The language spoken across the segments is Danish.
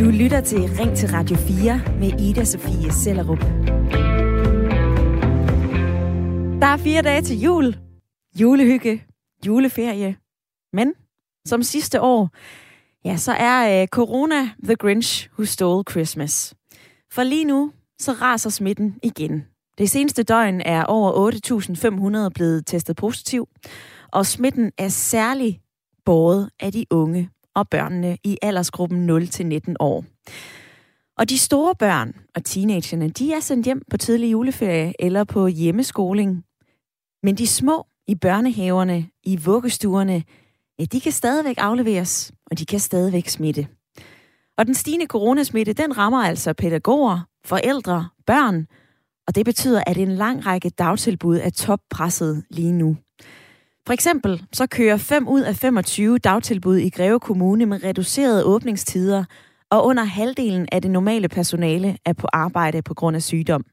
Du lytter til Ring til Radio 4 med Ida Sofie Sellerup. Der er fire dage til jul. Julehygge, juleferie. Men som sidste år, ja, så er øh, corona the Grinch who stole Christmas. For lige nu, så raser smitten igen. Det seneste døgn er over 8.500 blevet testet positiv, og smitten er særlig båret af de unge og børnene i aldersgruppen 0-19 år. Og de store børn og teenagerne, de er sendt hjem på tidlig juleferie eller på hjemmeskoling. Men de små i børnehaverne, i vuggestuerne, ja, de kan stadigvæk afleveres, og de kan stadigvæk smitte. Og den stigende coronasmitte, den rammer altså pædagoger, forældre, børn, og det betyder, at en lang række dagtilbud er toppresset lige nu. For eksempel så kører 5 ud af 25 dagtilbud i Greve Kommune med reducerede åbningstider, og under halvdelen af det normale personale er på arbejde på grund af sygdom.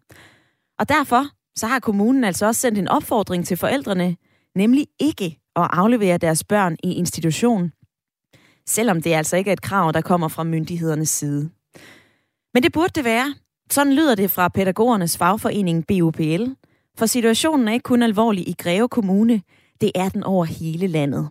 Og derfor så har kommunen altså også sendt en opfordring til forældrene, nemlig ikke at aflevere deres børn i institution, selvom det altså ikke er et krav, der kommer fra myndighedernes side. Men det burde det være. Sådan lyder det fra pædagogernes fagforening BUPL, for situationen er ikke kun alvorlig i Greve Kommune, det er den over hele landet.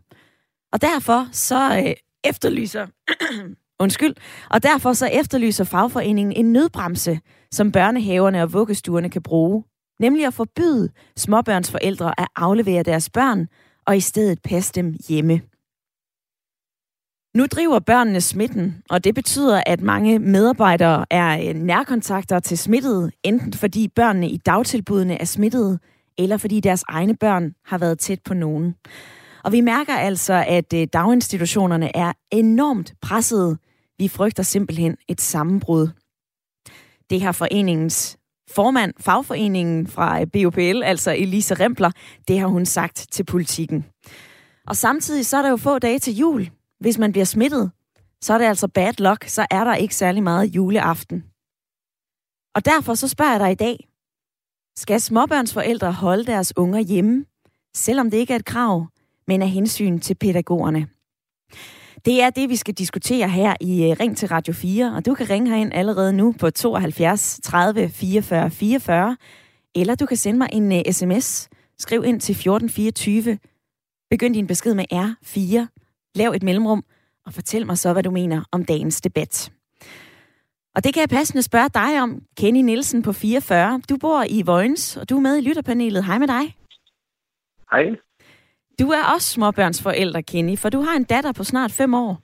Og derfor så øh, efterlyser Undskyld. Og derfor så efterlyser fagforeningen en nødbremse, som børnehaverne og vuggestuerne kan bruge. Nemlig at forbyde småbørnsforældre at aflevere deres børn, og i stedet passe dem hjemme. Nu driver børnene smitten, og det betyder, at mange medarbejdere er øh, nærkontakter til smittede, enten fordi børnene i dagtilbudene er smittede, eller fordi deres egne børn har været tæt på nogen. Og vi mærker altså, at øh, daginstitutionerne er enormt pressede. Vi frygter simpelthen et sammenbrud. Det har foreningens formand, fagforeningen fra øh, BOPL, altså Elise Rempler, det har hun sagt til politikken. Og samtidig så er der jo få dage til jul. Hvis man bliver smittet, så er det altså bad luck, så er der ikke særlig meget juleaften. Og derfor så spørger jeg dig i dag, skal småbørnsforældre holde deres unger hjemme, selvom det ikke er et krav, men af hensyn til pædagogerne? Det er det, vi skal diskutere her i øh, Ring til Radio 4, og du kan ringe herind allerede nu på 72 30 44 44, eller du kan sende mig en øh, uh, sms. Skriv ind til 1424. Begynd din besked med R4. Lav et mellemrum, og fortæl mig så, hvad du mener om dagens debat. Og det kan jeg passende spørge dig om, Kenny Nielsen på 44. Du bor i Vojens, og du er med i lytterpanelet. Hej med dig. Hej. Du er også småbørnsforælder, Kenny, for du har en datter på snart fem år.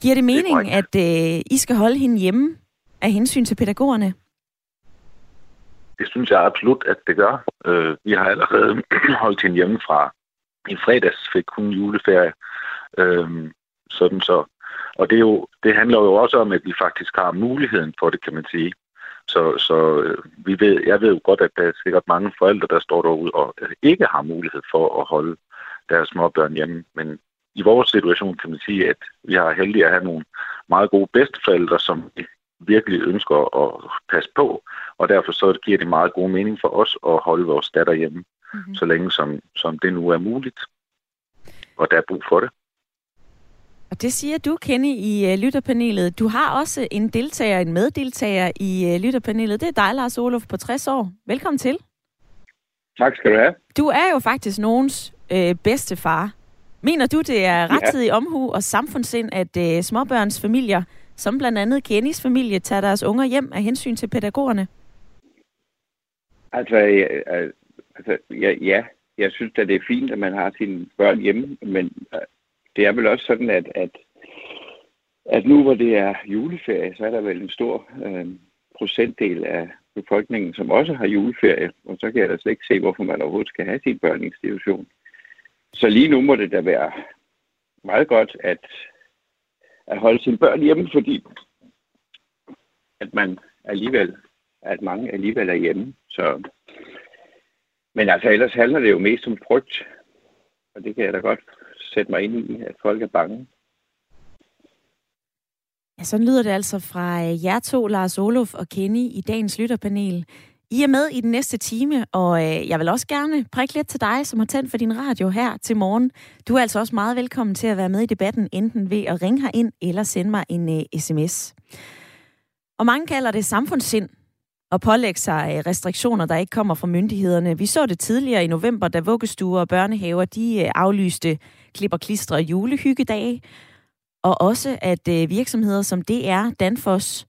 Giver det mening, det at øh, I skal holde hende hjemme af hensyn til pædagogerne? Det synes jeg absolut, at det gør. Øh, vi har allerede holdt hende hjemme fra i fredags, fik hun juleferie. Øh, sådan så og det, er jo, det handler jo også om, at vi faktisk har muligheden for det, kan man sige. Så, så øh, vi ved, jeg ved jo godt, at der er sikkert mange forældre, der står derude og ikke har mulighed for at holde deres småbørn hjemme. Men i vores situation kan man sige, at vi har heldig at have nogle meget gode bedsteforældre, som virkelig ønsker at passe på, og derfor så giver det meget god mening for os at holde vores datter hjemme, mm-hmm. så længe som, som det nu er muligt, og der er brug for det. Og det siger du, Kenny, i uh, lytterpanelet. Du har også en deltager, en meddeltager i uh, lytterpanelet. Det er dig, Lars Olof, på 60 år. Velkommen til. Tak skal du have. Du er jo faktisk nogens uh, bedste far. Mener du, det er rettidig ja. omhu og samfundssind, at uh, småbørns familier, som blandt andet Kennys familie, tager deres unger hjem af hensyn til pædagogerne? Altså, ja, altså ja, ja, jeg synes at det er fint, at man har sine børn hjemme, men det er vel også sådan, at, at, at nu hvor det er juleferie, så er der vel en stor øh, procentdel af befolkningen, som også har juleferie, og så kan jeg da slet ikke se, hvorfor man overhovedet skal have sin børneinstitution. Så lige nu må det da være meget godt at, at holde sine børn hjemme, fordi at man alligevel, at mange alligevel er hjemme. Så, men altså ellers handler det jo mest om frygt, og det kan jeg da godt sætte mig ind i, at folk er bange. Ja, sådan lyder det altså fra øh, jer to, Lars Olof og Kenny, i dagens lytterpanel. I er med i den næste time, og øh, jeg vil også gerne prikke lidt til dig, som har tændt for din radio her til morgen. Du er altså også meget velkommen til at være med i debatten, enten ved at ringe ind eller sende mig en øh, uh, sms. Og mange kalder det samfundssind at pålægge sig restriktioner, der ikke kommer fra myndighederne. Vi så det tidligere i november, da vuggestuer og børnehaver de øh, aflyste klipper klistre julehyggedage, og også at øh, virksomheder som DR, Danfoss,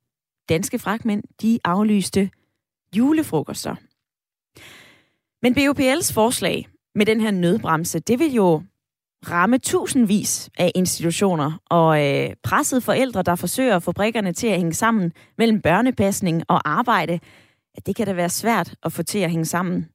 Danske Fragtmænd, de aflyste julefrokoster. Men BOPL's forslag med den her nødbremse, det vil jo ramme tusindvis af institutioner og øh, pressede forældre, der forsøger at få brikkerne til at hænge sammen mellem børnepasning og arbejde. Det kan da være svært at få til at hænge sammen.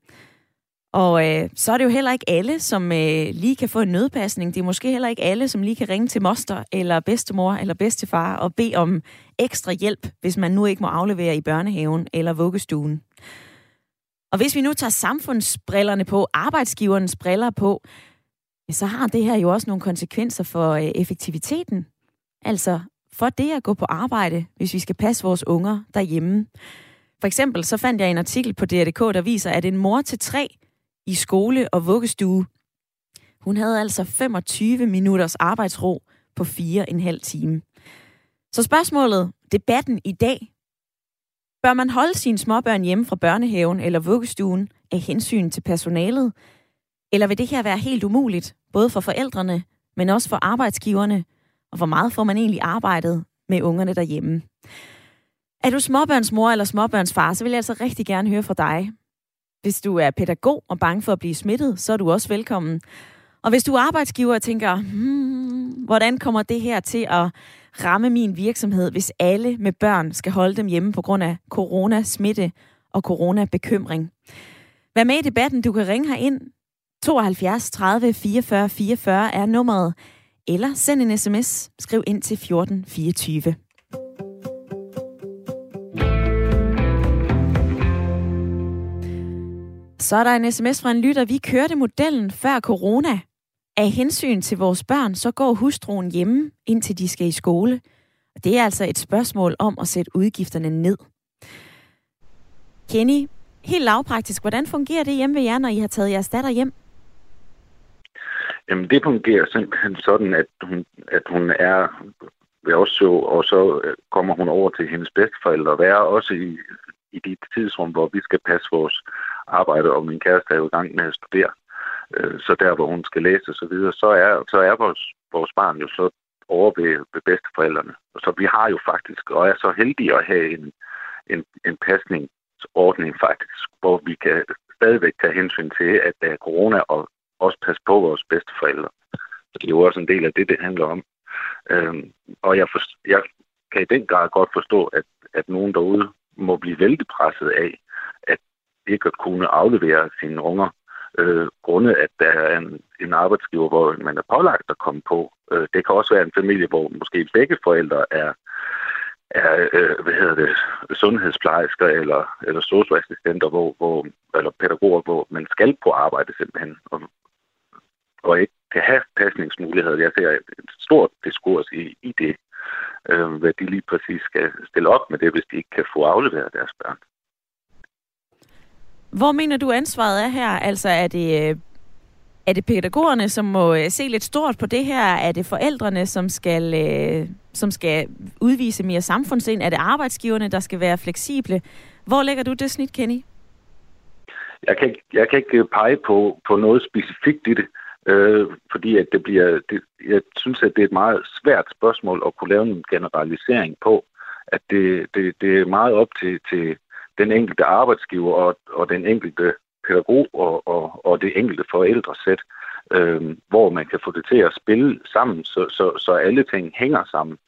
Og øh, så er det jo heller ikke alle, som øh, lige kan få en nødpasning. Det er måske heller ikke alle, som lige kan ringe til moster eller bedstemor eller bedstefar og bede om ekstra hjælp, hvis man nu ikke må aflevere i børnehaven eller vuggestuen. Og hvis vi nu tager samfundsbrillerne på, arbejdsgiverens briller på, så har det her jo også nogle konsekvenser for øh, effektiviteten. Altså for det at gå på arbejde, hvis vi skal passe vores unger derhjemme. For eksempel så fandt jeg en artikel på DRDK, der viser, at en mor til tre i skole og vuggestue. Hun havde altså 25 minutters arbejdsro på fire en halv time. Så spørgsmålet, debatten i dag, bør man holde sine småbørn hjemme fra børnehaven eller vuggestuen af hensyn til personalet? Eller vil det her være helt umuligt, både for forældrene, men også for arbejdsgiverne? Og hvor meget får man egentlig arbejdet med ungerne derhjemme? Er du småbørnsmor eller småbørnsfar, så vil jeg altså rigtig gerne høre fra dig. Hvis du er pædagog og bange for at blive smittet, så er du også velkommen. Og hvis du er arbejdsgiver og tænker, hmm, hvordan kommer det her til at ramme min virksomhed, hvis alle med børn skal holde dem hjemme på grund af corona-smitte og corona-bekymring? Vær med i debatten. Du kan ringe ind. 72 30 44 44 er nummeret. Eller send en sms. Skriv ind til 14 24. Så er der en sms fra en lytter. Vi kørte modellen før corona. Af hensyn til vores børn, så går hustruen hjemme, indtil de skal i skole. Og det er altså et spørgsmål om at sætte udgifterne ned. Kenny, helt lavpraktisk, hvordan fungerer det hjemme ved jer, når I har taget jeres datter hjem? Jamen, det fungerer simpelthen sådan, at hun, at hun er ved os så, og så øh, kommer hun over til hendes bedsteforældre og være også i, i de tidsrum, hvor vi skal passe vores arbejde, og min kæreste er jo i gang med at studere. Øh, så der, hvor hun skal læse og så videre, så er, så er vores, vores barn jo så over ved, ved bedsteforældrene. Så vi har jo faktisk, og er så heldige at have en, en, en pasningsordning faktisk, hvor vi kan stadigvæk tage hensyn til, at der er corona, og også passe på vores bedsteforældre. Så det er jo også en del af det, det handler om. Øhm, og jeg, for, jeg kan i den grad godt forstå, at, at nogen derude må blive vældig presset af, at ikke at kunne aflevere sine unger, øh, grundet at der er en, en arbejdsgiver, hvor man er pålagt at komme på. Øh, det kan også være en familie, hvor måske begge forældre er, er øh, hvad hedder det, sundhedsplejersker eller, eller socialassistenter, hvor, hvor, eller pædagoger, hvor man skal på arbejde simpelthen, og, og ikke kan have pasningsmuligheder. Jeg ser et stort diskurs i, i det øh, hvad de lige præcis skal stille op med det, hvis de ikke kan få afleveret deres børn. Hvor mener du ansvaret er her? Altså er det, øh, er det pædagogerne, som må øh, se lidt stort på det her? Er det forældrene, som skal, øh, som skal udvise mere samfundsind? Er det arbejdsgiverne, der skal være fleksible? Hvor lægger du det snit, Kenny? Jeg kan, ikke, jeg kan ikke pege på, på noget specifikt i det øh, fordi at det bliver, det, jeg synes, at det er et meget svært spørgsmål at kunne lave en generalisering på, at det, det, det er meget op til, til den enkelte arbejdsgiver og, og den enkelte pædagog og, og, og det enkelte forældresæt, øh, hvor man kan få det til at spille sammen, så, så, så alle ting hænger sammen.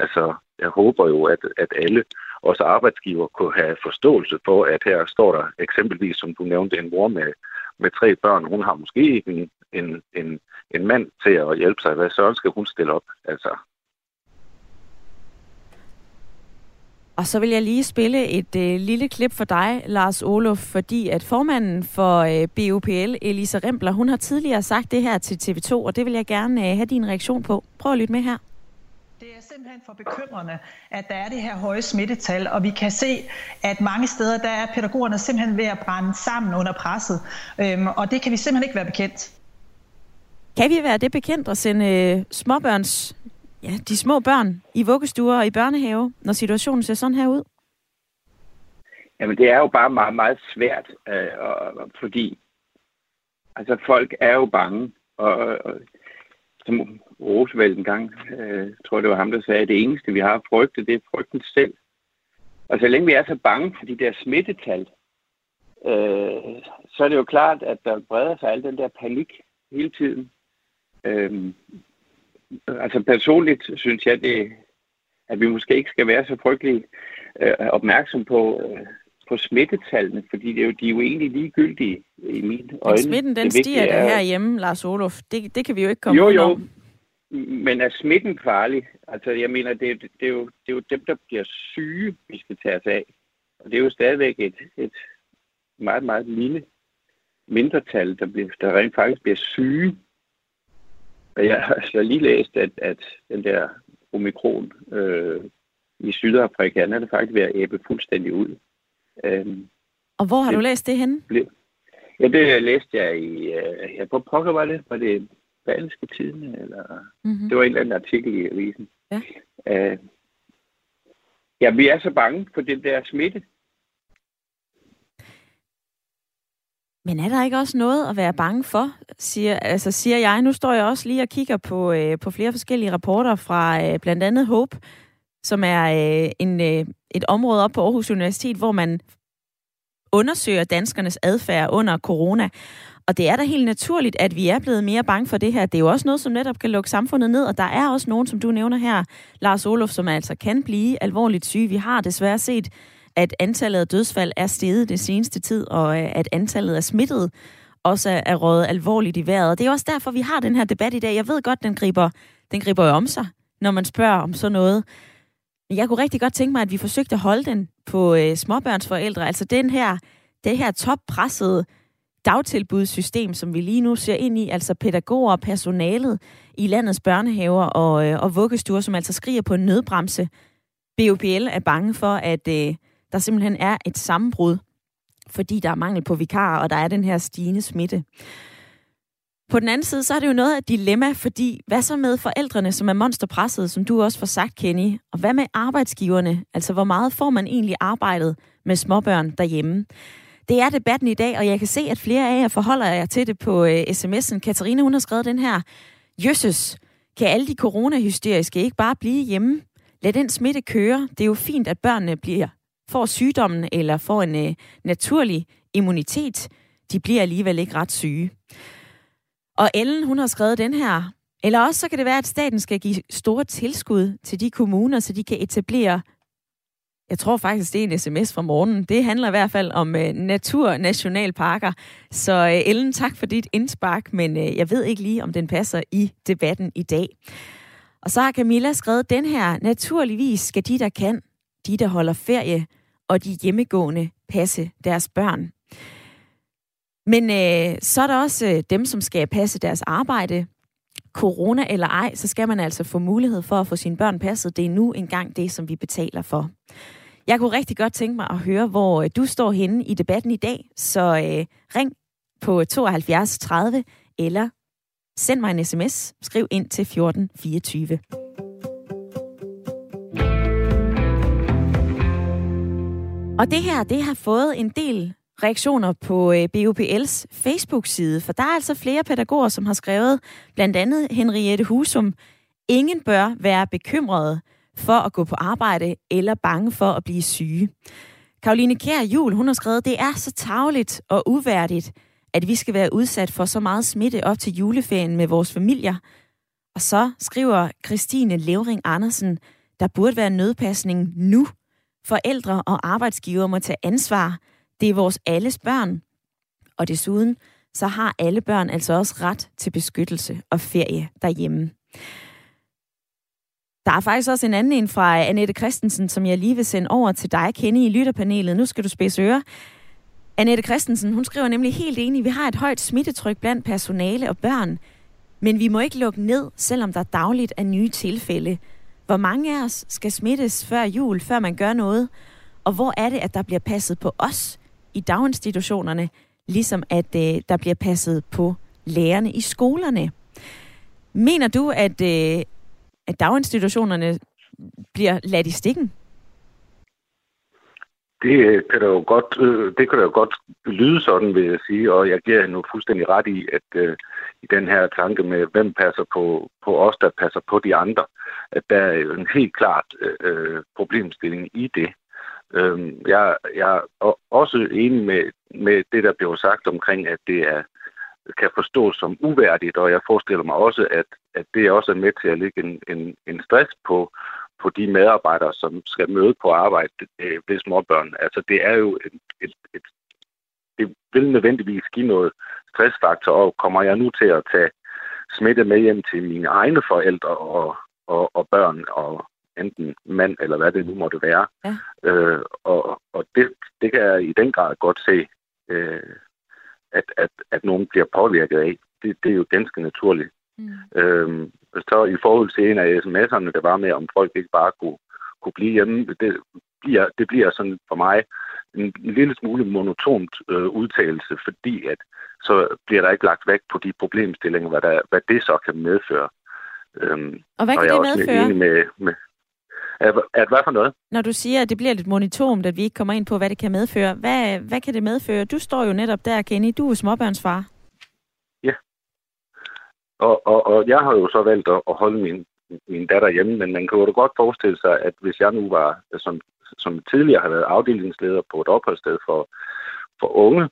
Altså, jeg håber jo, at, at alle, også arbejdsgiver, kunne have forståelse for, at her står der eksempelvis, som du nævnte, en mor med, med tre børn. Hun har måske ikke en, en, en, en mand til at hjælpe sig. Hvad så skal hun stille op? Altså. Og så vil jeg lige spille et øh, lille klip for dig, Lars Olof, fordi at formanden for øh, BUPL, Elisa Rempler, hun har tidligere sagt det her til TV2, og det vil jeg gerne øh, have din reaktion på. Prøv at lytte med her. Det er simpelthen for bekymrende, at der er det her høje smittetal, og vi kan se, at mange steder der er pædagogerne simpelthen ved at brænde sammen under presset, øhm, og det kan vi simpelthen ikke være bekendt. Kan vi være det bekendt at sende øh, småbørns, ja, de små børn i vuggestuer og i børnehave, når situationen ser sådan her ud? Jamen, det er jo bare meget, meget svært, øh, og, fordi altså, folk er jo bange, og, og som Roosevelt engang, øh, tror det var ham, der sagde, at det eneste, vi har at frygte, det er frygten selv. Og så længe vi er så bange for de der smittetal, øh, så er det jo klart, at der breder sig al den der panik hele tiden. Øh, altså personligt synes jeg, det, at vi måske ikke skal være så frygtelig øh, opmærksom på, øh, på smittetallene, fordi det er jo, de er jo egentlig ligegyldige i min øjne. Men smitten, den det stiger der herhjemme, Lars Olof. Det, det kan vi jo ikke komme jo, jo. om. Men er smitten farlig? Altså, jeg mener, det, det, er jo, det er jo dem, der bliver syge, vi skal tage os af. Og det er jo stadigvæk et, et meget, meget lille mindretal, der, bliver, der rent faktisk bliver syge. Jeg har altså lige læst, at, at den der omikron øh, i Sydafrika, den er det faktisk ved at æbe fuldstændig ud. Øhm, og hvor har det, du læst det henne? Ja, det læste jeg i... Øh, ja, på pokker var det. Var det Berlingske Tidene? Eller, mm-hmm. Det var en eller anden artikel i avisen. Ja. Øh, ja, vi er så bange for den der smitte. Men er der ikke også noget at være bange for, siger, altså siger jeg. Nu står jeg også lige og kigger på, øh, på flere forskellige rapporter fra øh, blandt andet Hope, som er øh, en, øh, et område op på Aarhus Universitet, hvor man undersøger danskernes adfærd under corona. Og det er da helt naturligt, at vi er blevet mere bange for det her. Det er jo også noget, som netop kan lukke samfundet ned, og der er også nogen, som du nævner her, Lars Olof, som altså kan blive alvorligt syge. Vi har desværre set, at antallet af dødsfald er steget det seneste tid, og øh, at antallet af smittede også er rådet alvorligt i vejret. Det er også derfor, vi har den her debat i dag. Jeg ved godt, den griber, den griber jo om sig, når man spørger om sådan noget. Men jeg kunne rigtig godt tænke mig, at vi forsøgte at holde den på øh, småbørnsforældre. Altså den her, det her toppressede dagtilbudssystem, som vi lige nu ser ind i, altså pædagoger og personalet i landets børnehaver og, øh, og vuggestuer, som altså skriger på en nødbremse. BOPL er bange for, at øh, der simpelthen er et sammenbrud, fordi der er mangel på vikarer, og der er den her stigende smitte. På den anden side, så er det jo noget af et dilemma, fordi hvad så med forældrene, som er monsterpresset, som du også får sagt, Kenny? Og hvad med arbejdsgiverne? Altså, hvor meget får man egentlig arbejdet med småbørn derhjemme? Det er debatten i dag, og jeg kan se, at flere af jer forholder jer til det på øh, sms'en. Katarina, hun har skrevet den her. Jøsses, kan alle de coronahysteriske ikke bare blive hjemme? Lad den smitte køre. Det er jo fint, at børnene bliver, får sygdommen eller får en øh, naturlig immunitet. De bliver alligevel ikke ret syge. Og Ellen, hun har skrevet den her. Eller også så kan det være, at staten skal give store tilskud til de kommuner, så de kan etablere jeg tror faktisk, det er en sms fra morgenen. Det handler i hvert fald om øh, naturnationalparker. Så øh, Ellen, tak for dit indspark, men øh, jeg ved ikke lige, om den passer i debatten i dag. Og så har Camilla skrevet den her. Naturligvis skal de, der kan, de, der holder ferie, og de hjemmegående passe deres børn. Men øh, så er der også øh, dem, som skal passe deres arbejde. Corona eller ej, så skal man altså få mulighed for at få sine børn passet. Det er nu engang det, som vi betaler for. Jeg kunne rigtig godt tænke mig at høre, hvor øh, du står henne i debatten i dag. Så øh, ring på 72 30 eller send mig en sms. Skriv ind til 1424. Og det her, det har fået en del reaktioner på øh, BUPL's Facebook-side, for der er altså flere pædagoger, som har skrevet, blandt andet Henriette Husum, ingen bør være bekymrede for at gå på arbejde eller bange for at blive syge. Karoline Kjær Jul, hun har skrevet, det er så tageligt og uværdigt, at vi skal være udsat for så meget smitte op til juleferien med vores familier. Og så skriver Christine Levring Andersen, der burde være nødpasning nu. Forældre og arbejdsgiver må tage ansvar. Det er vores alles børn. Og desuden, så har alle børn altså også ret til beskyttelse og ferie derhjemme. Der er faktisk også en anden en fra Annette Christensen, som jeg lige vil sende over til dig, Kenny, i lytterpanelet. Nu skal du spidse øre. Annette Christensen, hun skriver nemlig helt enig, vi har et højt smittetryk blandt personale og børn, men vi må ikke lukke ned, selvom der dagligt er nye tilfælde. Hvor mange af os skal smittes før jul, før man gør noget? Og hvor er det, at der bliver passet på os i daginstitutionerne, ligesom at øh, der bliver passet på lærerne i skolerne? Mener du, at, øh, at daginstitutionerne bliver ladt i stikken? Det øh, kan, da jo godt, øh, det kan da jo godt lyde sådan, vil jeg sige, og jeg giver hende fuldstændig ret i, at øh, i den her tanke med, hvem passer på, på os, der passer på de andre, at der er jo en helt klart øh, problemstilling i det. Øh, jeg, jeg er også enig med, med det, der blev sagt omkring, at det er kan forstås som uværdigt, og jeg forestiller mig også, at, at det også er med til at lægge en, en, en stress på, på de medarbejdere, som skal møde på arbejde øh, ved småbørn. Altså det er jo et, et, et det vil nødvendigvis give noget stressfaktor, og kommer jeg nu til at tage smitte med hjem til mine egne forældre og, og, og børn, og enten mand eller hvad det nu måtte være. Ja. Øh, og og det, det kan jeg i den grad godt se, øh, at, at, at nogen bliver påvirket af. Det, det er jo ganske naturligt. Mm. Øhm, så i forhold til en af sms'erne, der var med, om folk ikke bare kunne, kunne blive hjemme, det bliver, det bliver sådan for mig en, en lille smule monotont øh, udtalelse, fordi at så bliver der ikke lagt vægt på de problemstillinger, hvad, der, hvad det så kan medføre. Øhm, og hvad kan og det medføre? Med, med, at, at hvad for noget? Når du siger, at det bliver lidt monitomt, at vi ikke kommer ind på, hvad det kan medføre, hvad, hvad kan det medføre? Du står jo netop der, Kenny. Du er småbørnsfar. Og, og, og jeg har jo så valgt at, holde min, min datter hjemme, men man kan jo godt forestille sig, at hvis jeg nu var, som, som tidligere har været afdelingsleder på et opholdssted for, for unge,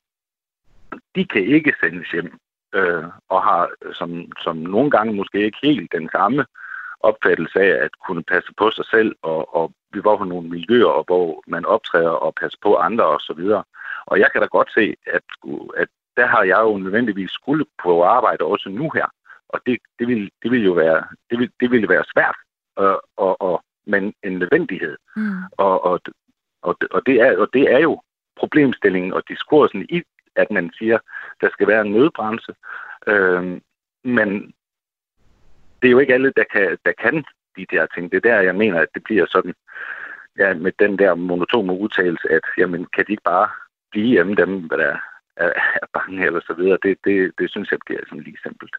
de kan ikke sendes hjem, øh, og har som, som nogle gange måske ikke helt den samme opfattelse af at kunne passe på sig selv, og, og vi var på nogle miljøer, hvor man optræder og passer på andre osv. Og, og jeg kan da godt se, at, at der har jeg jo nødvendigvis skulle på arbejde også nu her og det, det, vil, det vil jo være, det vil, det vil være svært, og, og, og, men en nødvendighed. Mm. Og, og, og, og, det er, og det er jo problemstillingen og diskursen i, at man siger, der skal være en nødbremse. Øh, men det er jo ikke alle, der kan, der kan de der ting. Det er der, jeg mener, at det bliver sådan, ja, med den der monotone udtalelse, at jamen, kan de ikke bare blive hjemme dem, hvad der er, er bange eller så videre. Det, det, det synes jeg bliver sådan lige simpelt.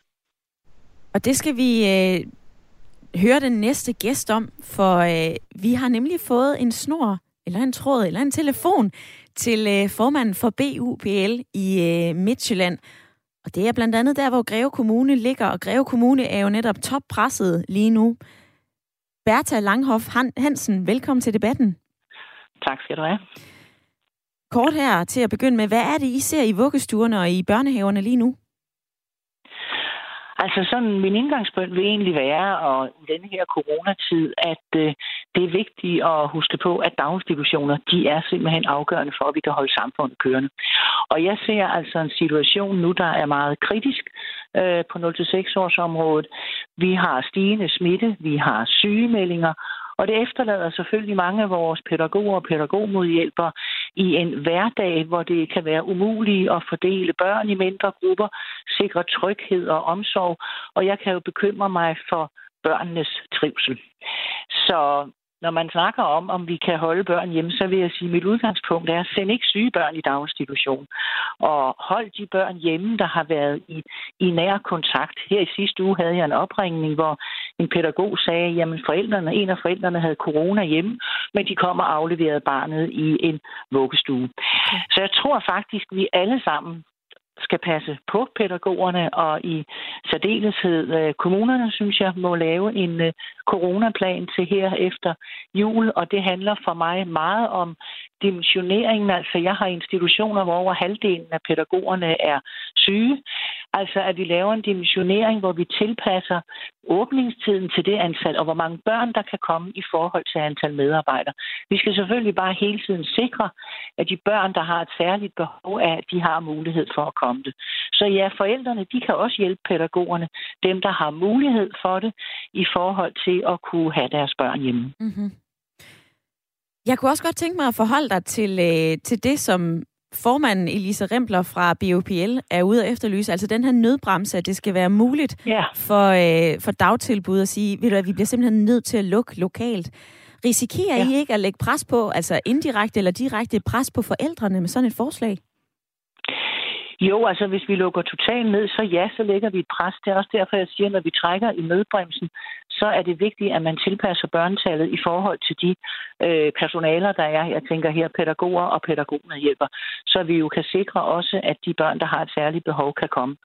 Og det skal vi øh, høre den næste gæst om, for øh, vi har nemlig fået en snor, eller en tråd, eller en telefon til øh, formanden for BUPL i øh, Midtjylland. Og det er blandt andet der, hvor Greve Kommune ligger, og Greve Kommune er jo netop toppresset lige nu. Bertha Langhoff Hansen, velkommen til debatten. Tak skal du have. Kort her til at begynde med, hvad er det, I ser i vuggestuerne og i børnehaverne lige nu? Altså sådan, min indgangsbøn vil egentlig være, og i denne her coronatid, at øh, det er vigtigt at huske på, at daginstitutioner, de er simpelthen afgørende for, at vi kan holde samfundet kørende. Og jeg ser altså en situation nu, der er meget kritisk øh, på 0-6 års området. Vi har stigende smitte, vi har sygemeldinger, og det efterlader selvfølgelig mange af vores pædagoger og pædagogmodhjælpere i en hverdag, hvor det kan være umuligt at fordele børn i mindre grupper, sikre tryghed og omsorg, og jeg kan jo bekymre mig for børnenes trivsel. Så når man snakker om, om vi kan holde børn hjemme, så vil jeg sige, at mit udgangspunkt er, at send ikke syge børn i daginstitution. Og hold de børn hjemme, der har været i, i nær kontakt. Her i sidste uge havde jeg en opringning, hvor en pædagog sagde, jamen forældrene, en af forældrene havde corona hjemme, men de kom og afleverede barnet i en vuggestue. Okay. Så jeg tror faktisk, at vi alle sammen skal passe på pædagogerne, og i særdeleshed øh, kommunerne, synes jeg, må lave en øh, coronaplan til her efter jul, og det handler for mig meget om dimensioneringen. Altså, jeg har institutioner, hvor over halvdelen af pædagogerne er syge. Altså, at vi laver en dimensionering, hvor vi tilpasser åbningstiden til det antal, og hvor mange børn, der kan komme i forhold til antal medarbejdere. Vi skal selvfølgelig bare hele tiden sikre, at de børn, der har et særligt behov af, de har mulighed for at komme det. Så ja, forældrene, de kan også hjælpe pædagogerne, dem, der har mulighed for det, i forhold til at kunne have deres børn hjemme. Mm-hmm. Jeg kunne også godt tænke mig at forholde dig til, øh, til det, som formanden Elisa Rempler fra BOPL er ude og efterlyse, altså den her nødbremse, at det skal være muligt Ja. for, øh, for dagtilbud at sige, ved du hvad, vi bliver simpelthen nødt til at lukke lokalt. Risikerer Ja. I ikke at lægge pres på, altså indirekte eller direkte pres på forældrene med sådan et forslag? Jo, altså hvis vi lukker totalt ned, så ja, så lægger vi et pres. Det er også derfor, jeg siger, når vi trækker i nødbremsen, så er det vigtigt, at man tilpasser børnetallet i forhold til de øh, personaler, der er. Jeg tænker her pædagoger og pædagogmedhjælper, så vi jo kan sikre også, at de børn, der har et særligt behov, kan komme.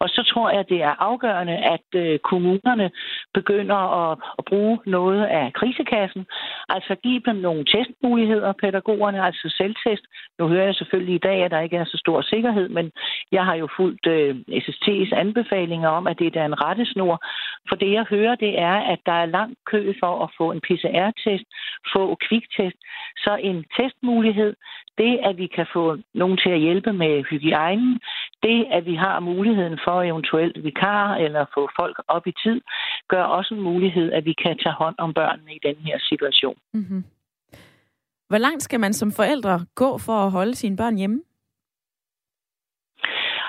Og så tror jeg, det er afgørende, at øh, kommunerne begynder at, at bruge noget af krisekassen, altså give dem nogle testmuligheder, pædagogerne, altså selvtest. Nu hører jeg selvfølgelig i dag, at der ikke er så stor sikkerhed, men jeg har jo fulgt øh, SST's anbefalinger om, at det er en rettesnor. For det, jeg hører, det er, at der er lang kø for at få en PCR-test, få kviktest. Så en testmulighed, det, at vi kan få nogen til at hjælpe med hygiejnen, det, at vi har muligheden for eventuelt vikar eller få folk op i tid, gør også en mulighed, at vi kan tage hånd om børnene i den her situation. Mm-hmm. Hvor langt skal man som forældre gå for at holde sine børn hjemme?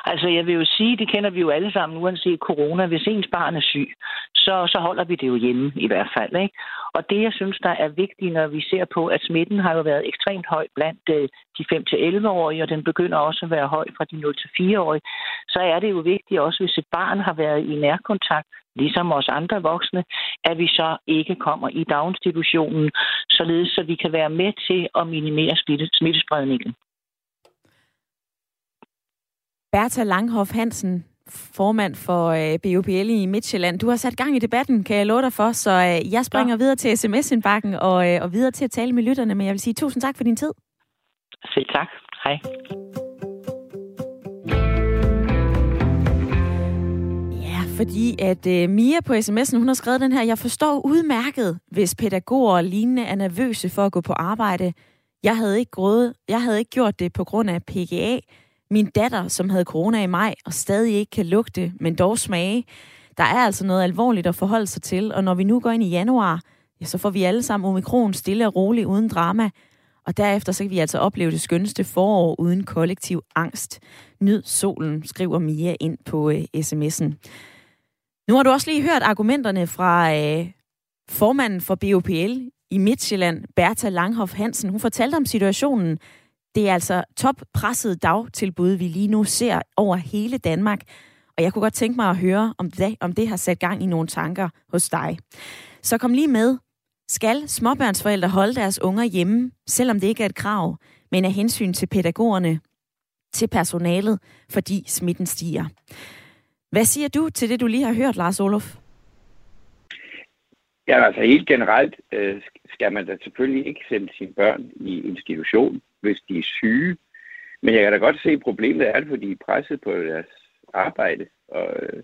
Altså, jeg vil jo sige, det kender vi jo alle sammen, uanset corona. Hvis ens barn er syg, så, så holder vi det jo hjemme i hvert fald. Ikke? Og det, jeg synes, der er vigtigt, når vi ser på, at smitten har jo været ekstremt høj blandt øh, de 5-11-årige, og den begynder også at være høj fra de 0-4-årige, så er det jo vigtigt også, hvis et barn har været i nærkontakt, ligesom os andre voksne, at vi så ikke kommer i daginstitutionen, således så vi kan være med til at minimere smittespredningen. Bertha Langhoff Hansen, formand for øh, BOPL i Midtjylland. Du har sat gang i debatten, kan jeg love dig for, så øh, jeg springer ja. videre til sms-indbakken og, øh, og videre til at tale med lytterne, men jeg vil sige tusind tak for din tid. Selv tak. Hej. Ja, fordi at øh, Mia på sms'en, hun har skrevet den her, jeg forstår udmærket, hvis pædagoger og lignende er nervøse for at gå på arbejde. Jeg havde ikke, gået, jeg havde ikke gjort det på grund af PGA, min datter, som havde corona i maj og stadig ikke kan lugte, men dog smage. Der er altså noget alvorligt at forholde sig til, og når vi nu går ind i januar, ja, så får vi alle sammen omikron stille og roligt uden drama. Og derefter så kan vi altså opleve det skønneste forår uden kollektiv angst. Nyd solen, skriver Mia ind på øh, sms'en. Nu har du også lige hørt argumenterne fra øh, formanden for BOPL i Midtjylland, Bertha Langhoff Hansen. Hun fortalte om situationen, det er altså toppresset dagtilbud, vi lige nu ser over hele Danmark. Og jeg kunne godt tænke mig at høre, om det, om det har sat gang i nogle tanker hos dig. Så kom lige med. Skal småbørnsforældre holde deres unger hjemme, selvom det ikke er et krav, men af hensyn til pædagogerne, til personalet, fordi smitten stiger? Hvad siger du til det, du lige har hørt, Lars Olof? Ja, altså helt generelt øh, skal man da selvfølgelig ikke sende sine børn i institution, hvis de er syge. Men jeg kan da godt se, at problemet er, fordi de er presset på deres arbejde. Og øh,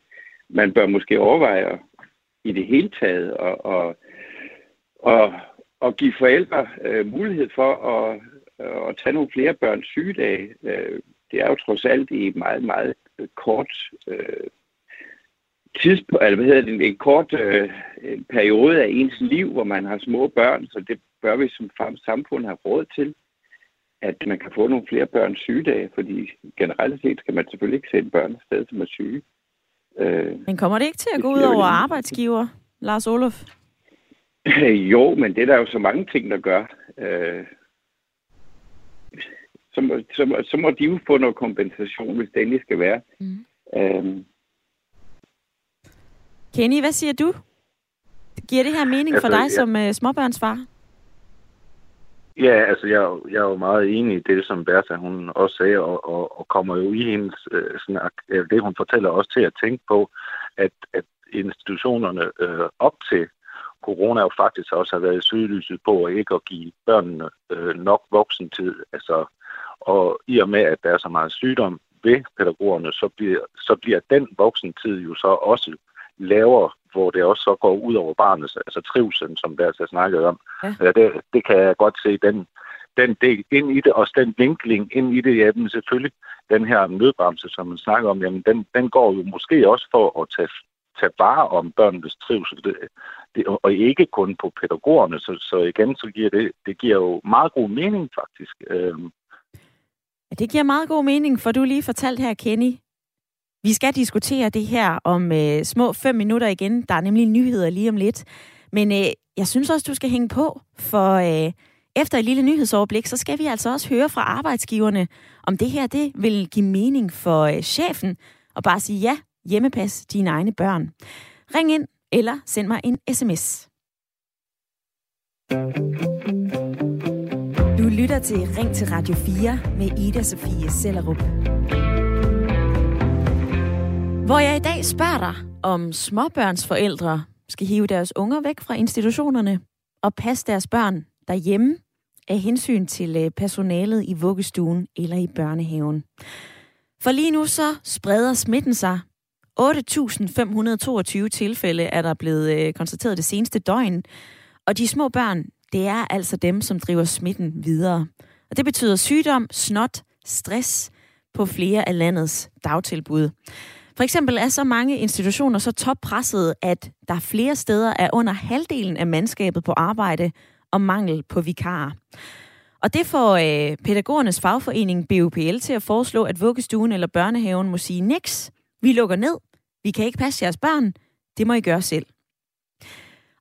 man bør måske overveje i det hele taget og, og, og, og give forældre øh, mulighed for at, at tage nogle flere børns sygedage. Øh, det er jo trods alt i meget, meget kort øh, tids, eller hvad hedder det, en kort øh, periode af ens liv, hvor man har små børn, så det bør vi som samfund have råd til, at man kan få nogle flere børns sygedage, fordi generelt set skal man selvfølgelig ikke sætte børn afsted, som er syge. Øh, men kommer det ikke til at gå ud over arbejdsgiver, Lars Olof? jo, men det er der jo så mange ting, der gør. Øh, så, må, så, må, så må de jo få noget kompensation, hvis det endelig skal være. Mm. Øh, Kenny, hvad siger du? Giver det her mening altså, for dig som uh, småbørnsfar? Ja, altså jeg, jeg er jo meget enig i det, som Bertha hun også sagde, og, og, og kommer jo i hendes øh, snak, det hun fortæller også til at tænke på, at, at institutionerne øh, op til corona jo faktisk også har været søgelyset på at ikke at give børnene øh, nok voksentid. Altså, og i og med, at der er så meget sygdom ved pædagogerne, så bliver, så bliver den voksentid jo så også lavere, hvor det også så går ud over barnets, altså trivsel, som der er snakket om. Ja. Ja, det, det kan jeg godt se, den, den del ind i det, og den vinkling ind i det, ja, men selvfølgelig den her nødbremse, som man snakker om, jamen den, den går jo måske også for at tage, tage vare om børnenes trivsel, det, det, og ikke kun på pædagogerne, så, så igen, så giver det, det giver jo meget god mening faktisk. Øhm, det giver meget god mening, for du lige fortalt her, Kenny. Vi skal diskutere det her om øh, små fem minutter igen. Der er nemlig nyheder lige om lidt. Men øh, jeg synes også, du skal hænge på, for øh, efter et lille nyhedsoverblik, så skal vi altså også høre fra arbejdsgiverne, om det her det vil give mening for øh, chefen, og bare sige ja, hjemmepas dine egne børn. Ring ind eller send mig en sms. Du lytter til Ring til Radio 4 med Ida Sofie Sellerup. Hvor jeg i dag spørger dig, om småbørnsforældre skal hive deres unger væk fra institutionerne og passe deres børn derhjemme af hensyn til øh, personalet i vuggestuen eller i børnehaven. For lige nu så spreder smitten sig. 8.522 tilfælde er der blevet øh, konstateret det seneste døgn. Og de små børn, det er altså dem, som driver smitten videre. Og det betyder sygdom, snot, stress på flere af landets dagtilbud. For eksempel er så mange institutioner så toppresset, at der flere steder er under halvdelen af mandskabet på arbejde og mangel på vikarer. Og det får øh, pædagogernes fagforening BUPL til at foreslå, at vuggestuen eller børnehaven må sige niks. Vi lukker ned. Vi kan ikke passe jeres børn. Det må I gøre selv.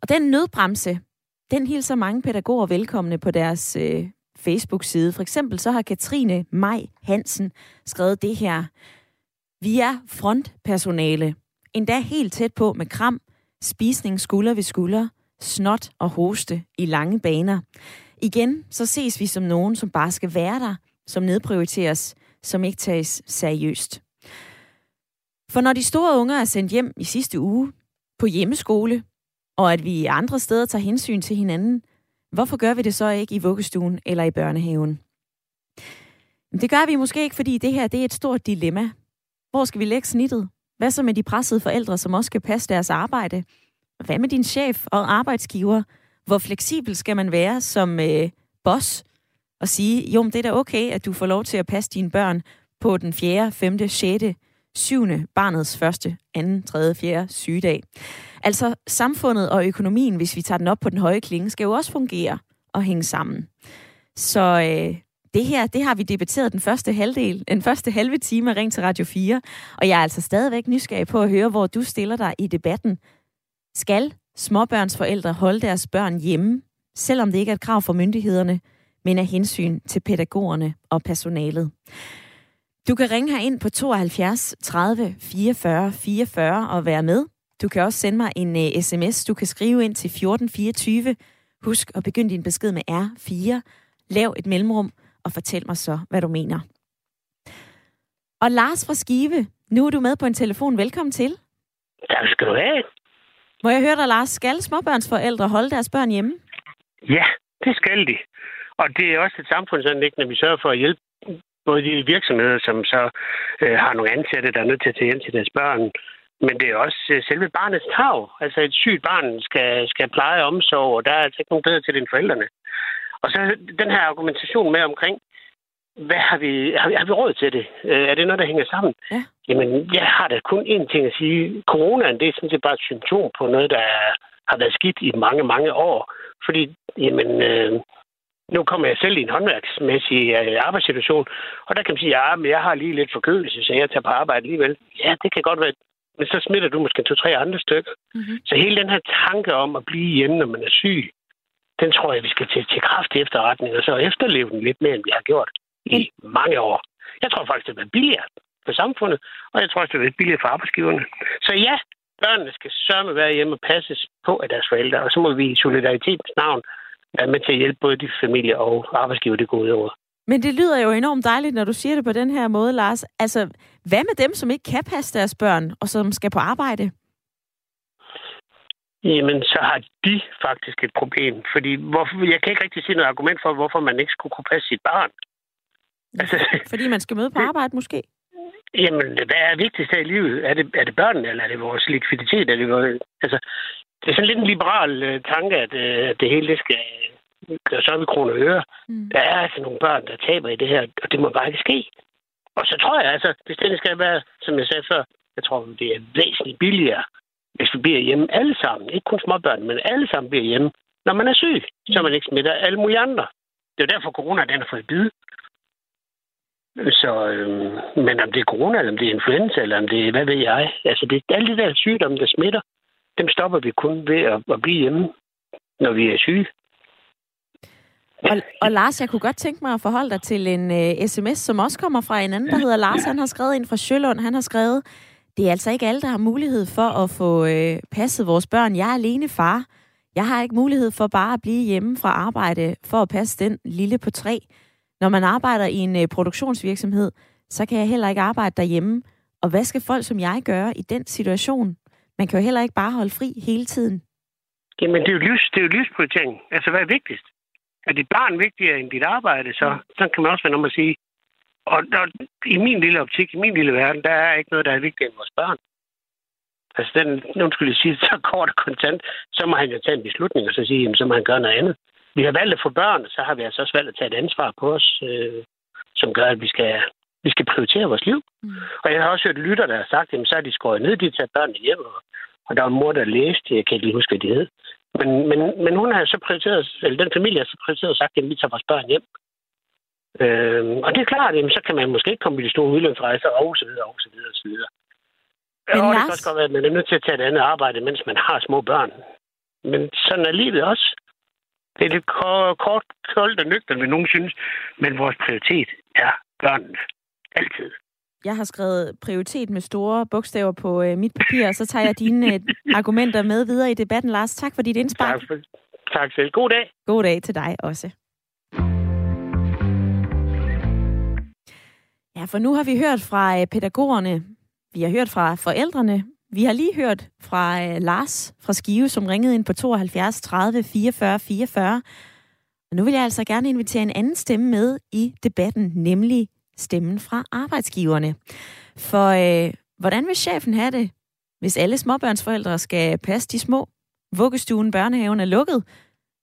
Og den nødbremse, den hilser mange pædagoger velkomne på deres øh, Facebook-side. For eksempel så har Katrine Maj Hansen skrevet det her. Vi er frontpersonale. Endda helt tæt på med kram, spisning skulder ved skulder, snot og hoste i lange baner. Igen, så ses vi som nogen, som bare skal være der, som nedprioriteres, som ikke tages seriøst. For når de store unger er sendt hjem i sidste uge på hjemmeskole, og at vi andre steder tager hensyn til hinanden, hvorfor gør vi det så ikke i vuggestuen eller i børnehaven? Det gør vi måske ikke, fordi det her det er et stort dilemma. Hvor skal vi lægge snittet? Hvad så med de pressede forældre, som også skal passe deres arbejde? Hvad med din chef og arbejdsgiver? Hvor fleksibel skal man være som øh, boss og sige, jo, det er da okay, at du får lov til at passe dine børn på den 4., 5., 6., 7. barnets første, anden, tredje, fjerde sygedag. Altså samfundet og økonomien, hvis vi tager den op på den høje klinge, skal jo også fungere og hænge sammen. Så øh, det her, det har vi debatteret den første halvdel, den første halve time af Ring til Radio 4, og jeg er altså stadigvæk nysgerrig på at høre, hvor du stiller dig i debatten. Skal småbørnsforældre holde deres børn hjemme, selvom det ikke er et krav for myndighederne, men af hensyn til pædagogerne og personalet? Du kan ringe her ind på 72 30 44 44 og være med. Du kan også sende mig en øh, uh, sms. Du kan skrive ind til 1424. Husk at begynde din besked med R4. Lav et mellemrum og fortæl mig så, hvad du mener. Og Lars fra Skive, nu er du med på en telefon. Velkommen til. Tak skal du have. Må jeg høre dig, Lars? Skal småbørnsforældre holde deres børn hjemme? Ja, det skal de. Og det er også et samfundsanlæggende, vi sørger for at hjælpe både de virksomheder, som så øh, har nogle ansatte, der er nødt til at tage hjem til deres børn, men det er også øh, selve barnets tag. Altså et sygt barn skal, skal pleje omsorg, og der er altså ikke nogen bedre til det end forældrene. Og så den her argumentation med omkring, hvad har vi, har vi, har vi råd til det? Øh, er det noget, der hænger sammen? Ja. Jamen, jeg har da kun én ting at sige. Coronaen, det er sådan set bare et symptom på noget, der har været skidt i mange, mange år. Fordi, jamen, øh, nu kommer jeg selv i en håndværksmæssig øh, arbejdssituation, og der kan man sige, ja, men jeg har lige lidt forkølelse, så jeg tager på arbejde alligevel. Ja, det kan godt være, men så smitter du måske to-tre andre stykker. Mm-hmm. Så hele den her tanke om at blive hjemme, når man er syg, den tror jeg, vi skal til, til kraft efterretning, og så efterleve den lidt mere, end vi har gjort i mange år. Jeg tror faktisk, det være billigere for samfundet, og jeg tror også, det være billigere for arbejdsgiverne. Så ja, børnene skal sørge være hjemme og passes på af deres forældre, og så må vi i solidaritetens navn være med til at hjælpe både de familier og arbejdsgiver det gode over. Men det lyder jo enormt dejligt, når du siger det på den her måde, Lars. Altså, hvad med dem, som ikke kan passe deres børn, og som skal på arbejde? Jamen, så har de faktisk et problem. Fordi hvorfor, jeg kan ikke rigtig sige noget argument for, hvorfor man ikke skulle kunne passe sit barn. Altså, fordi man skal møde på arbejde, måske? Jamen, hvad er vigtigst her i livet? Er det, er det børnene, eller er det vores likviditet? Er det vores, altså, det er sådan lidt en liberal uh, tanke, at, uh, det hele det skal gøres op i kroner og øre. Mm. Der er altså nogle børn, der taber i det her, og det må bare ikke ske. Og så tror jeg altså, hvis det skal være, som jeg sagde før, jeg tror, det er væsentligt billigere, hvis vi bliver hjemme alle sammen. Ikke kun småbørn, men alle sammen bliver hjemme, når man er syg, så man ikke smitter alle mulige andre. Det er jo derfor, corona den fået bid. Så, øh, men om det er corona, eller om det er influenza, eller om det er, hvad ved jeg. Altså, det, alle de der sygdomme, der smitter, dem stopper vi kun ved at, at blive hjemme, når vi er syge. Og, og Lars, jeg kunne godt tænke mig at forholde dig til en uh, sms, som også kommer fra en anden, der hedder Lars. Han har skrevet ind fra Sjølund. Han har skrevet, det er altså ikke alle, der har mulighed for at få øh, passet vores børn. Jeg er alene far. Jeg har ikke mulighed for bare at blive hjemme fra arbejde for at passe den lille på tre. Når man arbejder i en øh, produktionsvirksomhed, så kan jeg heller ikke arbejde derhjemme. Og hvad skal folk som jeg gøre i den situation? Man kan jo heller ikke bare holde fri hele tiden. Jamen, det er jo, livs, det er jo livsprioritering. Altså, hvad er vigtigst? Er dit barn vigtigere end dit arbejde, så, så kan man også være om at sige. Og der, i min lille optik, i min lille verden, der er ikke noget, der er vigtigere end vores børn. Altså, den, skulle jeg sige, så kort og kontant, så må han jo tage en beslutning, og så sige, jamen, så må han gøre noget andet. Vi har valgt at få børn, så har vi altså også valgt at tage et ansvar på os, øh, som gør, at vi skal, vi skal prioritere vores liv. Mm. Og jeg har også hørt lytter, der har sagt, jamen, så er de skåret ned, de tager børnene hjem, og, og der var en mor, der læste, jeg kan ikke lige huske, hvad de hed, men, men, men hun har så prioriteret, eller den familie har så prioriteret og sagt, at vi tager vores børn hjem. Øh, og det er klart, at så kan man måske ikke komme i de store udlandsrejser, og så videre, og så videre, og så videre. Men og Lars... det kan også godt være, at man er nødt til at tage et andet arbejde, mens man har små børn. Men sådan er livet også. Det er lidt kort, koldt og nøgternt, vil nogen synes. Men vores prioritet er børnene. Altid. Jeg har skrevet prioritet med store bogstaver på øh, mit papir, og så tager jeg dine øh, argumenter med videre i debatten. Lars, tak for dit indspark. Tak, for, tak selv. God dag. God dag til dig også. Ja, for nu har vi hørt fra øh, pædagogerne, vi har hørt fra forældrene, vi har lige hørt fra øh, Lars fra Skive, som ringede ind på 72 30 44 44. Og nu vil jeg altså gerne invitere en anden stemme med i debatten, nemlig stemmen fra arbejdsgiverne. For øh, hvordan vil chefen have det, hvis alle småbørnsforældre skal passe de små? Vuggestuen, børnehaven er lukket.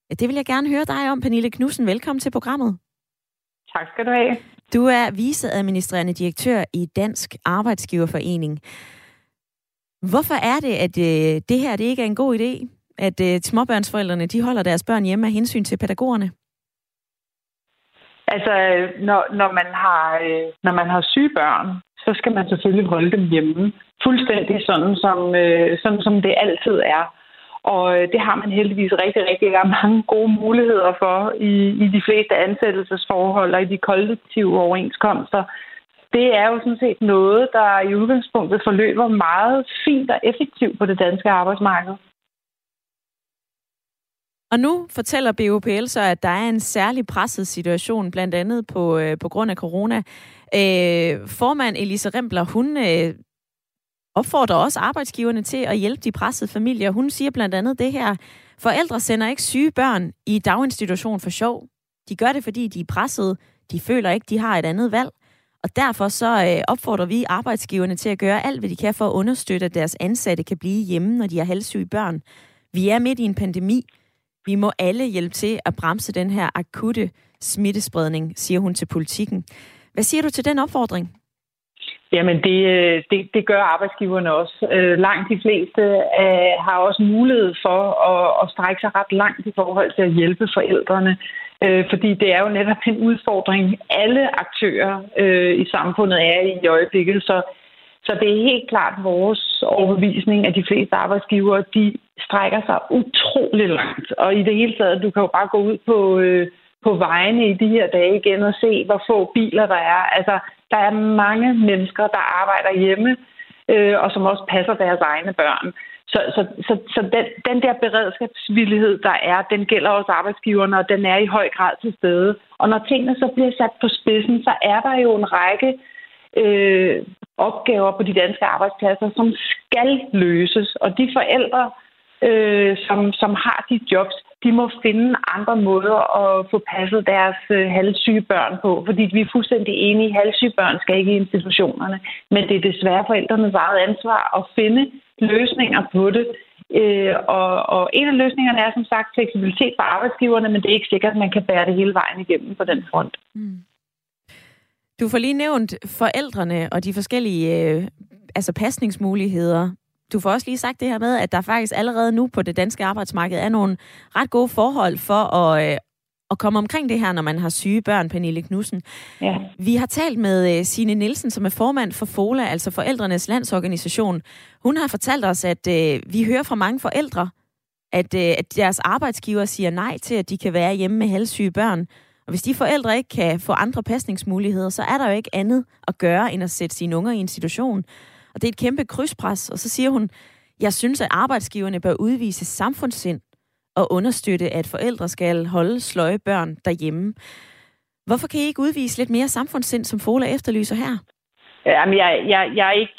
Ja, det vil jeg gerne høre dig om, Pernille Knudsen. Velkommen til programmet. Tak skal du have. Du er viceadministrerende direktør i Dansk Arbejdsgiverforening. Hvorfor er det, at øh, det her det ikke er en god idé, at øh, småbørnsforældrene de holder deres børn hjemme af hensyn til pædagogerne? Altså, når, når, man har, øh, når man har syge børn, så skal man selvfølgelig holde dem hjemme. Fuldstændig sådan, som, øh, sådan, som det altid er. Og øh, det har man heldigvis rigtig, rigtig mange gode muligheder for i, i de fleste ansættelsesforhold og i de kollektive overenskomster. Det er jo sådan set noget, der i udgangspunktet forløber meget fint og effektivt på det danske arbejdsmarked. Og nu fortæller BOPL så, at der er en særlig presset situation, blandt andet på, øh, på grund af corona. Øh, formand Elise Rembler, hun øh, opfordrer også arbejdsgiverne til at hjælpe de pressede familier. Hun siger blandt andet det her. Forældre sender ikke syge børn i daginstitution for sjov. De gør det, fordi de er pressede. De føler ikke, de har et andet valg. Og derfor så øh, opfordrer vi arbejdsgiverne til at gøre alt, hvad de kan for at understøtte, at deres ansatte kan blive hjemme, når de har halvsyge børn. Vi er midt i en pandemi. Vi må alle hjælpe til at bremse den her akutte smittespredning, siger hun til politikken. Hvad siger du til den opfordring? Jamen, det, øh, det, det gør arbejdsgiverne også. Øh, langt de fleste øh, har også mulighed for at, at strække sig ret langt i forhold til at hjælpe forældrene. Øh, fordi det er jo netop en udfordring, alle aktører øh, i samfundet er i i øjeblikket. Så, så det er helt klart vores overbevisning, at de fleste arbejdsgivere, de strækker sig utrolig langt. Og i det hele taget, du kan jo bare gå ud på, øh, på vejene i de her dage igen og se, hvor få biler der er. Altså, der er mange mennesker, der arbejder hjemme, øh, og som også passer deres egne børn. Så, så, så, så den, den der beredskabsvillighed, der er, den gælder også arbejdsgiverne, og den er i høj grad til stede. Og når tingene så bliver sat på spidsen, så er der jo en række øh, opgaver på de danske arbejdspladser, som skal løses. Og de forældre, øh, som, som har de jobs, de må finde andre måder at få passet deres øh, halvsyge børn på. Fordi vi er fuldstændig enige, at halvsyge børn skal ikke i institutionerne. Men det er desværre forældrenes eget ansvar at finde løsninger på det. Øh, og, og en af løsningerne er som sagt fleksibilitet for arbejdsgiverne, men det er ikke sikkert, at man kan bære det hele vejen igennem på den front. Mm. Du får lige nævnt forældrene og de forskellige øh, altså pasningsmuligheder. Du får også lige sagt det her med, at der faktisk allerede nu på det danske arbejdsmarked er nogle ret gode forhold for at, øh, at komme omkring det her, når man har syge børn, Pernille Knudsen. Ja. Vi har talt med uh, Signe Nielsen, som er formand for FOLA, altså Forældrenes Landsorganisation. Hun har fortalt os, at uh, vi hører fra mange forældre, at, uh, at deres arbejdsgiver siger nej til, at de kan være hjemme med halvsyge børn. Og hvis de forældre ikke kan få andre pasningsmuligheder, så er der jo ikke andet at gøre, end at sætte sine unger i en situation. Og det er et kæmpe krydspres. Og så siger hun, jeg synes, at arbejdsgiverne bør udvise samfundssind og understøtte, at forældre skal holde sløje børn derhjemme. Hvorfor kan I ikke udvise lidt mere samfundssind, som Fola efterlyser her? Jamen, jeg, jeg, jeg er ikke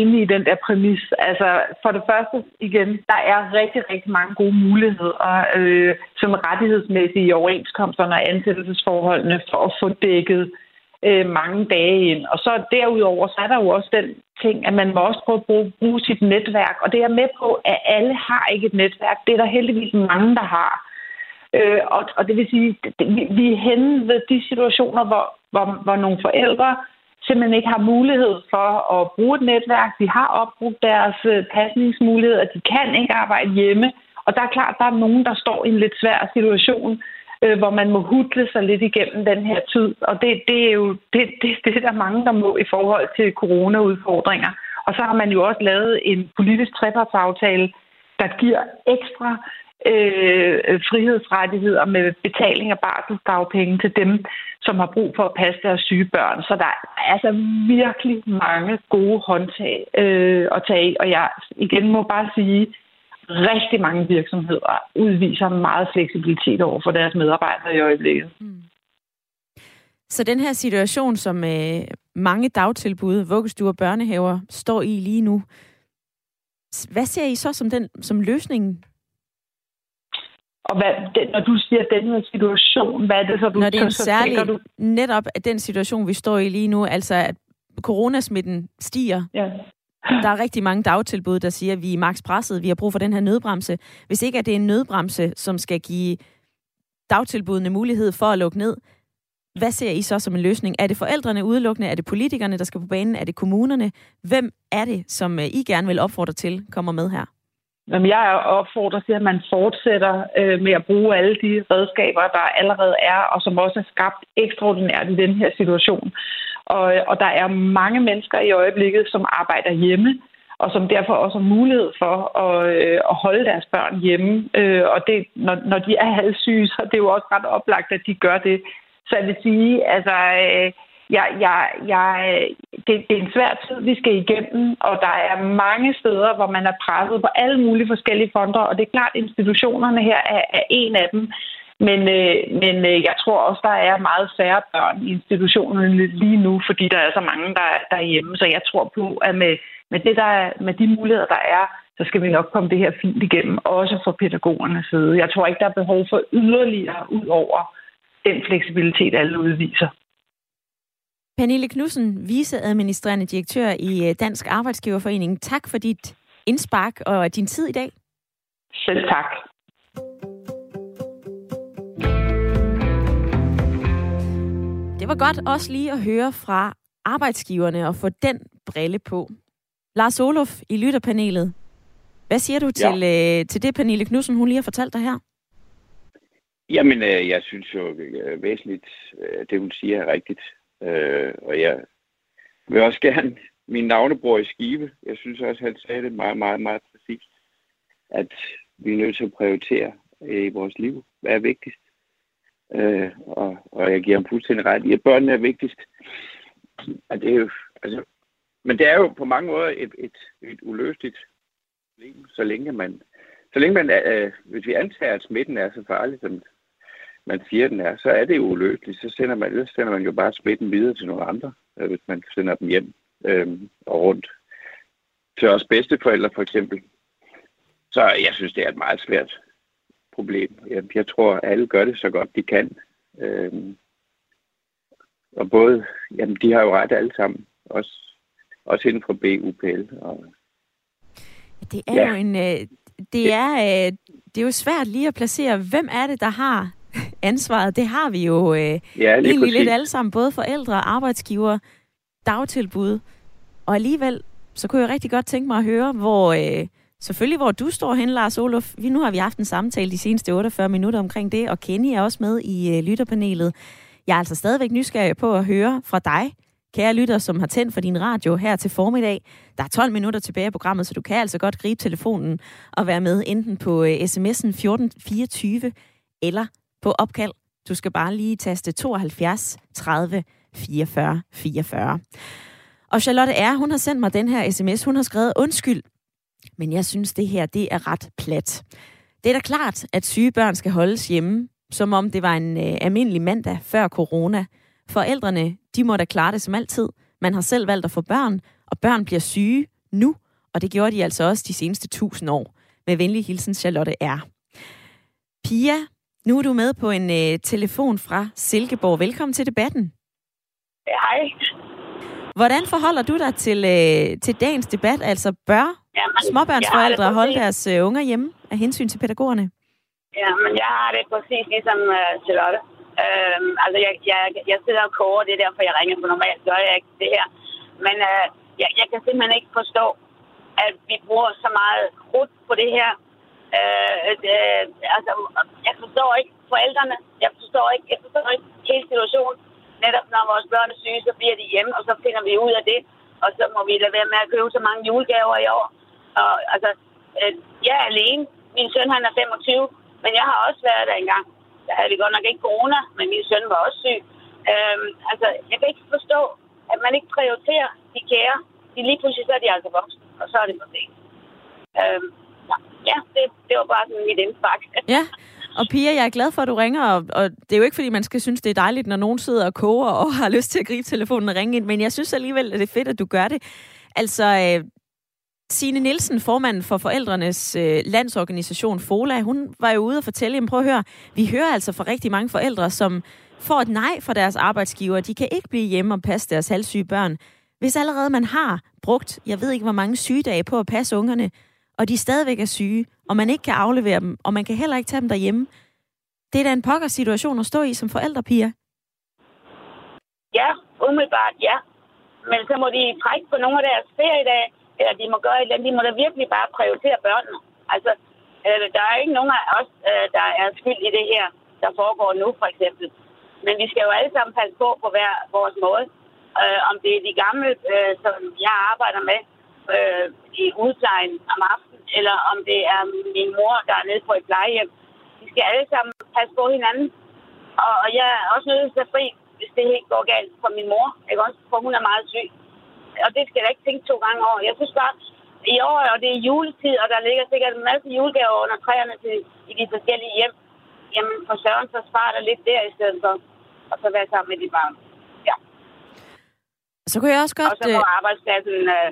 enig i den der præmis. Altså, for det første, igen, der er rigtig, rigtig mange gode muligheder, øh, som rettighedsmæssige i overenskomsterne og ansættelsesforholdene for at få dækket øh, mange dage ind. Og så derudover, så er der jo også den ting, at man må også prøve at bruge, bruge sit netværk. Og det er med på, at alle har ikke et netværk. Det er der heldigvis mange, der har. Øh, og, og det vil sige, det, vi, vi er henne ved de situationer, hvor, hvor, hvor nogle forældre simpelthen ikke har mulighed for at bruge et netværk. De har opbrugt deres øh, pasningsmuligheder. De kan ikke arbejde hjemme. Og der er klart, der er nogen, der står i en lidt svær situation, øh, hvor man må hudle sig lidt igennem den her tid. Og det, det er jo det, det, det er der mange, der må i forhold til corona-udfordringer. Og så har man jo også lavet en politisk trepartsaftale, der giver ekstra øh, frihedsrettigheder med betaling af barselsdagpenge til dem, som har brug for at passe deres syge børn. Så der er altså virkelig mange gode håndtag øh, at tage Og jeg igen må bare sige, rigtig mange virksomheder udviser meget fleksibilitet over for deres medarbejdere i øjeblikket. Mm. Så den her situation, som øh, mange dagtilbud, vuggestuer og børnehaver står i lige nu, hvad ser I så som, den, som løsningen? Og hvad, det, når du siger den her situation, hvad er det så, du Når det er en så, særlig, du... netop den situation, vi står i lige nu, altså at coronasmitten stiger, ja. Der er rigtig mange dagtilbud, der siger, at vi er maks presset, vi har brug for den her nødbremse. Hvis ikke at det er en nødbremse, som skal give dagtilbudene mulighed for at lukke ned, hvad ser I så som en løsning? Er det forældrene udelukkende? Er det politikerne, der skal på banen? Er det kommunerne? Hvem er det, som øh, I gerne vil opfordre til, kommer med her? Jamen, jeg opfordrer til, at man fortsætter øh, med at bruge alle de redskaber, der allerede er, og som også er skabt ekstraordinært i den her situation. Og, øh, og der er mange mennesker i øjeblikket, som arbejder hjemme, og som derfor også har mulighed for at, øh, at holde deres børn hjemme. Øh, og det, når, når de er halvsyge, så er det jo også ret oplagt, at de gør det. Så jeg vil sige, altså, øh, jeg, jeg, jeg, det, det er en svær tid, vi skal igennem, og der er mange steder, hvor man er presset på alle mulige forskellige fonder, og det er klart, at institutionerne her er, er en af dem. Men, øh, men øh, jeg tror også, der er meget færre børn i institutionerne lige nu, fordi der er så mange, der, der er hjemme. Så jeg tror på, at med, med, det, der er, med de muligheder, der er, så skal vi nok komme det her fint igennem, også fra pædagogernes side. Jeg tror ikke, der er behov for yderligere ud over den fleksibilitet, alle udviser. Pernille Knudsen, viceadministrerende direktør i øh, Dansk Arbejdsgiverforening. Tak for dit indspark og din tid i dag. Selv tak. Det var godt også lige at høre fra arbejdsgiverne og få den brille på. Lars Olof i lytterpanelet. Hvad siger du til, ja. øh, til det, Pernille Knudsen, hun lige har fortalt dig her? Jamen, øh, jeg synes jo øh, væsentligt, øh, det hun siger er rigtigt. Øh, og jeg vil også gerne, min navnebror i Skive, jeg synes også, han sagde det meget, meget, meget præcist, at vi er nødt til at prioritere i vores liv. Hvad er vigtigst? Øh, og, og jeg giver ham fuldstændig ret i, at børnene er vigtigst. Og det er jo, altså, men det er jo på mange måder et, et, et uløseligt problem, så længe man, så længe man, øh, hvis vi antager, at smitten er så farlig, som man siger, den er, så er det jo uløseligt. Så sender man, ellers sender man jo bare smitten videre til nogle andre, øh, hvis man sender dem hjem øh, og rundt. Til os bedsteforældre for eksempel. Så jeg synes, det er et meget svært problem. Jeg, jeg tror, at alle gør det så godt, de kan. Øh, og både, jamen, de har jo ret alle sammen. Også, også inden for BUPL. Og, det er ja. jo en... Øh, det er, øh, det er jo svært lige at placere, hvem er det, der har ansvaret. Det har vi jo øh, ja, egentlig præcis. lidt alle sammen, både forældre, arbejdsgiver, dagtilbud. Og alligevel, så kunne jeg rigtig godt tænke mig at høre, hvor øh, selvfølgelig, hvor du står hen, Lars Olof. Vi, nu har vi haft en samtale de seneste 48 minutter omkring det, og Kenny er også med i øh, lytterpanelet. Jeg er altså stadigvæk nysgerrig på at høre fra dig, kære lytter, som har tændt for din radio her til formiddag. Der er 12 minutter tilbage i programmet, så du kan altså godt gribe telefonen og være med enten på øh, sms'en 1424 eller på opkald. Du skal bare lige taste 72 30 44 44. Og Charlotte R., hun har sendt mig den her sms. Hun har skrevet, undskyld, men jeg synes, det her det er ret plat. Det er da klart, at syge børn skal holdes hjemme, som om det var en øh, almindelig mandag før corona. Forældrene, de må da klare det som altid. Man har selv valgt at få børn, og børn bliver syge nu, og det gjorde de altså også de seneste tusind år. Med venlig hilsen, Charlotte R. Pia, nu er du med på en øh, telefon fra Silkeborg. Velkommen til debatten. Hej. Hvordan forholder du dig til, øh, til dagens debat? Altså bør Jamen, småbørnsforældre holde deres øh, unger hjemme af hensyn til pædagogerne? Ja, men jeg har det præcis ligesom uh, Charlotte. Øhm, altså, jeg, jeg, jeg sidder og koger, det er derfor, jeg ringer på normalt, gør jeg ikke det her. Men uh, jeg, jeg kan simpelthen ikke forstå, at vi bruger så meget krudt på det her. Uh, uh, altså, jeg forstår ikke forældrene. Jeg forstår ikke, jeg forstår ikke hele situationen netop når vores børn er syge, så bliver de hjemme, og så finder vi ud af det. Og så må vi lade være med at købe så mange julegaver i år. Og altså, øh, jeg er alene. Min søn, han er 25, men jeg har også været der engang. Der havde vi godt nok ikke corona, men min søn var også syg. Øhm, altså, jeg kan ikke forstå, at man ikke prioriterer de kære. De lige pludselig så er de altså voksne, og så er det for sent. Øhm, ja, det, det var bare sådan mit indspark. Ja, og Pia, jeg er glad for, at du ringer, og, og det er jo ikke, fordi man skal synes, det er dejligt, når nogen sidder og koger og har lyst til at gribe telefonen og ringe ind, men jeg synes alligevel, at det er fedt, at du gør det. Altså, øh, Signe Nielsen, formanden for forældrenes øh, landsorganisation FOLA, hun var jo ude og fortælle, jamen prøv at høre, vi hører altså fra rigtig mange forældre, som får et nej fra deres arbejdsgiver. De kan ikke blive hjemme og passe deres halvsyge børn. Hvis allerede man har brugt, jeg ved ikke hvor mange sygedage på at passe ungerne, og de stadigvæk er syge, og man ikke kan aflevere dem, og man kan heller ikke tage dem derhjemme. Det er da en pokker situation at stå i som forældrepiger. Ja, umiddelbart ja. Men så må de trække på nogle af deres feriedage, eller de må gøre et eller andet. De må da virkelig bare prioritere børnene. Altså, øh, der er ikke nogen af os, øh, der er skyld i det her, der foregår nu, for eksempel. Men vi skal jo alle sammen passe på på hver vores måde. Øh, om det er de gamle, øh, som jeg arbejder med, øh, i udplejen om aftenen, eller om det er min mor, der er nede på et plejehjem. Vi skal alle sammen passe på hinanden. Og, og jeg er også nødt til at fri, hvis det helt går galt for min mor. Ikke også? For hun er meget syg. Og det skal jeg ikke tænke to gange over. Jeg synes bare, i år, og det er juletid, og der ligger sikkert en masse julegaver under træerne til, i de forskellige hjem. Jamen, for søren, så sparer der lidt der i stedet for. Og så være sammen med de barn. Ja. Så kunne jeg også godt... Og så må øh, arbejdspladsen øh,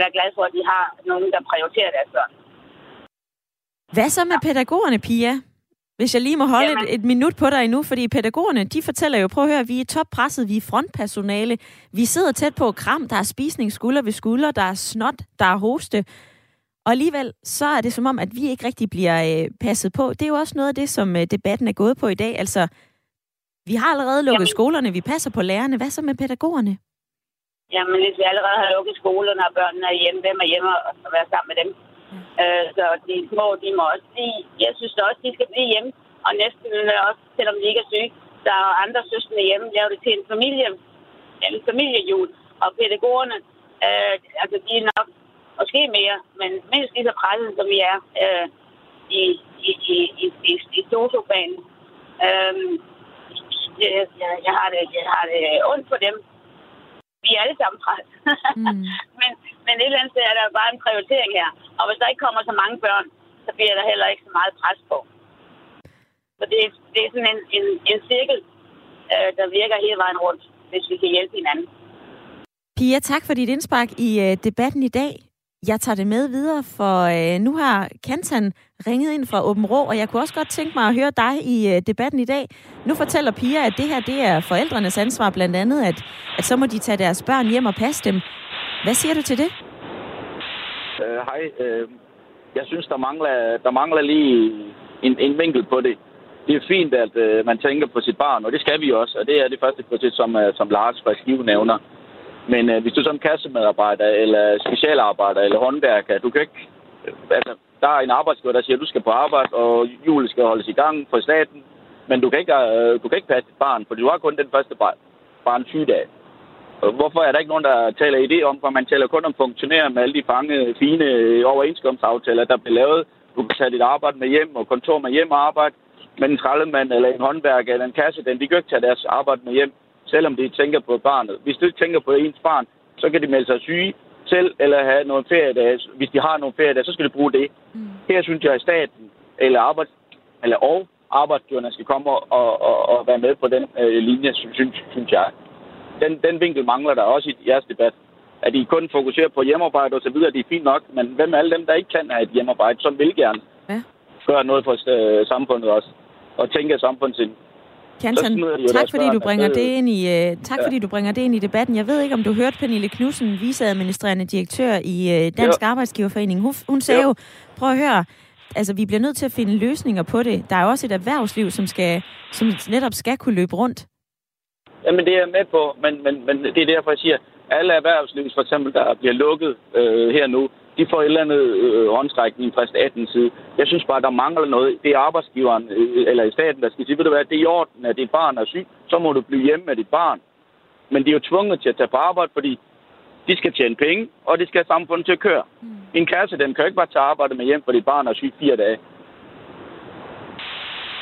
være glad for, at de har nogen, der prioriterer deres børn. Hvad så med pædagogerne, Pia? Hvis jeg lige må holde et, et minut på dig endnu, fordi pædagogerne, de fortæller jo, prøv at høre, vi er toppresset, vi er frontpersonale, vi sidder tæt på kram, der er spisning skulder ved skulder, der er snot, der er hoste, og alligevel, så er det som om, at vi ikke rigtig bliver øh, passet på. Det er jo også noget af det, som øh, debatten er gået på i dag. Altså, vi har allerede lukket Jamen. skolerne, vi passer på lærerne. Hvad så med pædagogerne? Jamen, hvis vi allerede har lukket skolerne, og børnene er hjemme, hvem er hjemme og være sammen med dem? Mm. Øh, så de små, de må også blive, jeg synes også, de skal blive hjemme, og næsten også, selvom de ikke er syge, der er andre søskende hjemme, laver det til en familie, en familiejul, og pædagogerne, øh, altså de er nok måske mere, men mindst lige så presset, som vi er øh, i, i, i, i, i, i sosofanen. Øh, jeg, jeg, har det, jeg har det ondt for dem, vi er alle sammen pres. mm. men, men et eller andet sted er der bare en prioritering her. Og hvis der ikke kommer så mange børn, så bliver der heller ikke så meget pres på. Så det, det er sådan en, en, en cirkel, øh, der virker hele vejen rundt, hvis vi kan hjælpe hinanden. Pia, tak for dit indspark i øh, debatten i dag. Jeg tager det med videre, for øh, nu har Kantan ringet ind fra Åben Rå, og jeg kunne også godt tænke mig at høre dig i øh, debatten i dag. Nu fortæller Pia, at det her det er forældrenes ansvar blandt andet, at, at så må de tage deres børn hjem og passe dem. Hvad siger du til det? Uh, hej. Uh, jeg synes, der mangler, der mangler lige en, en vinkel på det. Det er fint, at uh, man tænker på sit barn, og det skal vi også, og det er det første projekt, som, uh, som Lars fra Skive nævner. Men øh, hvis du som kassemedarbejder, eller specialarbejder, eller håndværker, du kan ikke altså, der er en arbejdsgiver, der siger, at du skal på arbejde, og julet skal holdes i gang for staten, men du kan ikke, øh, du kan ikke passe dit barn, for du har kun den første barn, barn sygedag. Hvorfor er der ikke nogen, der taler idé om, for man taler kun om funktionærer med alle de fange, fine øh, overenskomstaftaler, der bliver lavet. Du kan tage dit arbejde med hjem og kontor med hjem og arbejde, men en skraldemand eller en håndværker eller en kasse, den, de kan ikke tage deres arbejde med hjem, selvom de tænker på barnet. Hvis du ikke tænker på ens barn, så kan de melde sig syge selv, eller have nogle feriedage. Hvis de har nogle feriedage, så skal de bruge det. Mm. Her synes jeg, at staten eller, arbejds, eller og arbejdsgiverne skal komme og, og, og være med på den øh, linje, synes, synes jeg. Den, den vinkel mangler der også i jeres debat. At I kun fokuserer på hjemmearbejde og så videre, det er fint nok, men hvem er alle dem, der ikke kan have et hjemmearbejde, som vil gerne ja. gøre noget for øh, samfundet også, og tænke samfundsind? Kanton, tak fordi du bringer det ind i uh, tak fordi du bringer det ind i debatten. Jeg ved ikke om du hørte Pernille Knudsen, viceadministrerende direktør i uh, Dansk jo. Arbejdsgiverforening. Hun, hun sagde jo. jo, prøv at høre, altså vi bliver nødt til at finde løsninger på det. Der er jo også et erhvervsliv, som skal som netop skal kunne løbe rundt. Jamen det er jeg med på, men, men, men det er derfor, jeg siger, alle erhvervsliv, for eksempel, der bliver lukket øh, her nu, de får et eller andet øh, håndstrækning fra statens side. Jeg synes bare, der mangler noget. Det er arbejdsgiveren, øh, eller i staten, der skal sige, ved du hvad, det er i orden, at dit barn er syg, så må du blive hjemme med dit barn. Men de er jo tvunget til at tage på arbejde, fordi de skal tjene penge, og de skal have samfundet til at køre. Mm. En kasse, den kan jo ikke bare tage arbejde med hjem, fordi barn er syg fire dage.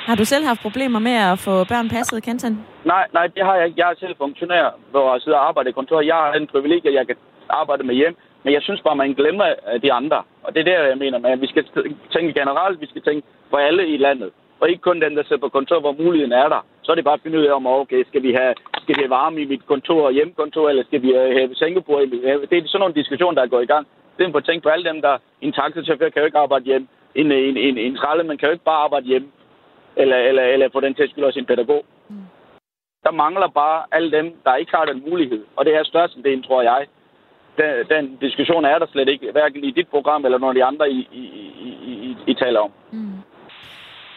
Har du selv haft problemer med at få børn passet, Kenton? Nej, nej, det har jeg ikke. Jeg er selv funktionær, hvor jeg sidder og arbejder i kontor. Jeg har en privilegie, at jeg kan arbejde med hjem. Men jeg synes bare, man glemmer de andre. Og det er der, jeg mener at vi skal tænke generelt, vi skal tænke for alle i landet. Og ikke kun den, der sidder på kontor, hvor muligheden er der. Så er det bare at finde ud af, om okay, skal vi have, skal vi have varme i mit kontor og hjemmekontor, eller skal vi have Singapore? Det er sådan nogle diskussioner, der går i gang. Det er for at tænke på alle dem, der en taxachauffør kan jo ikke arbejde hjem. En, en, en, en skralde, man kan jo ikke bare arbejde hjem. Eller, eller, eller for den til skyld også en pædagog. Mm. Der mangler bare alle dem, der ikke har den mulighed. Og det er størstedelen, tror jeg, den, den diskussion er der slet ikke, hverken i dit program eller nogle af de andre, I, I, I, I, I taler om. Mm.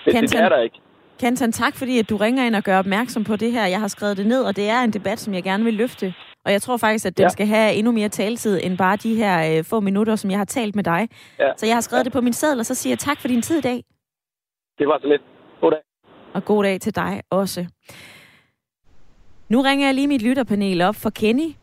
Det, Kenton, det er der ikke. Kenton, tak fordi at du ringer ind og gør opmærksom på det her. Jeg har skrevet det ned, og det er en debat, som jeg gerne vil løfte. Og jeg tror faktisk, at den ja. skal have endnu mere taletid end bare de her øh, få minutter, som jeg har talt med dig. Ja. Så jeg har skrevet ja. det på min seddel, og så siger jeg tak for din tid i dag. Det var så lidt. God dag. Og god dag til dig også. Nu ringer jeg lige mit lytterpanel op for Kenny.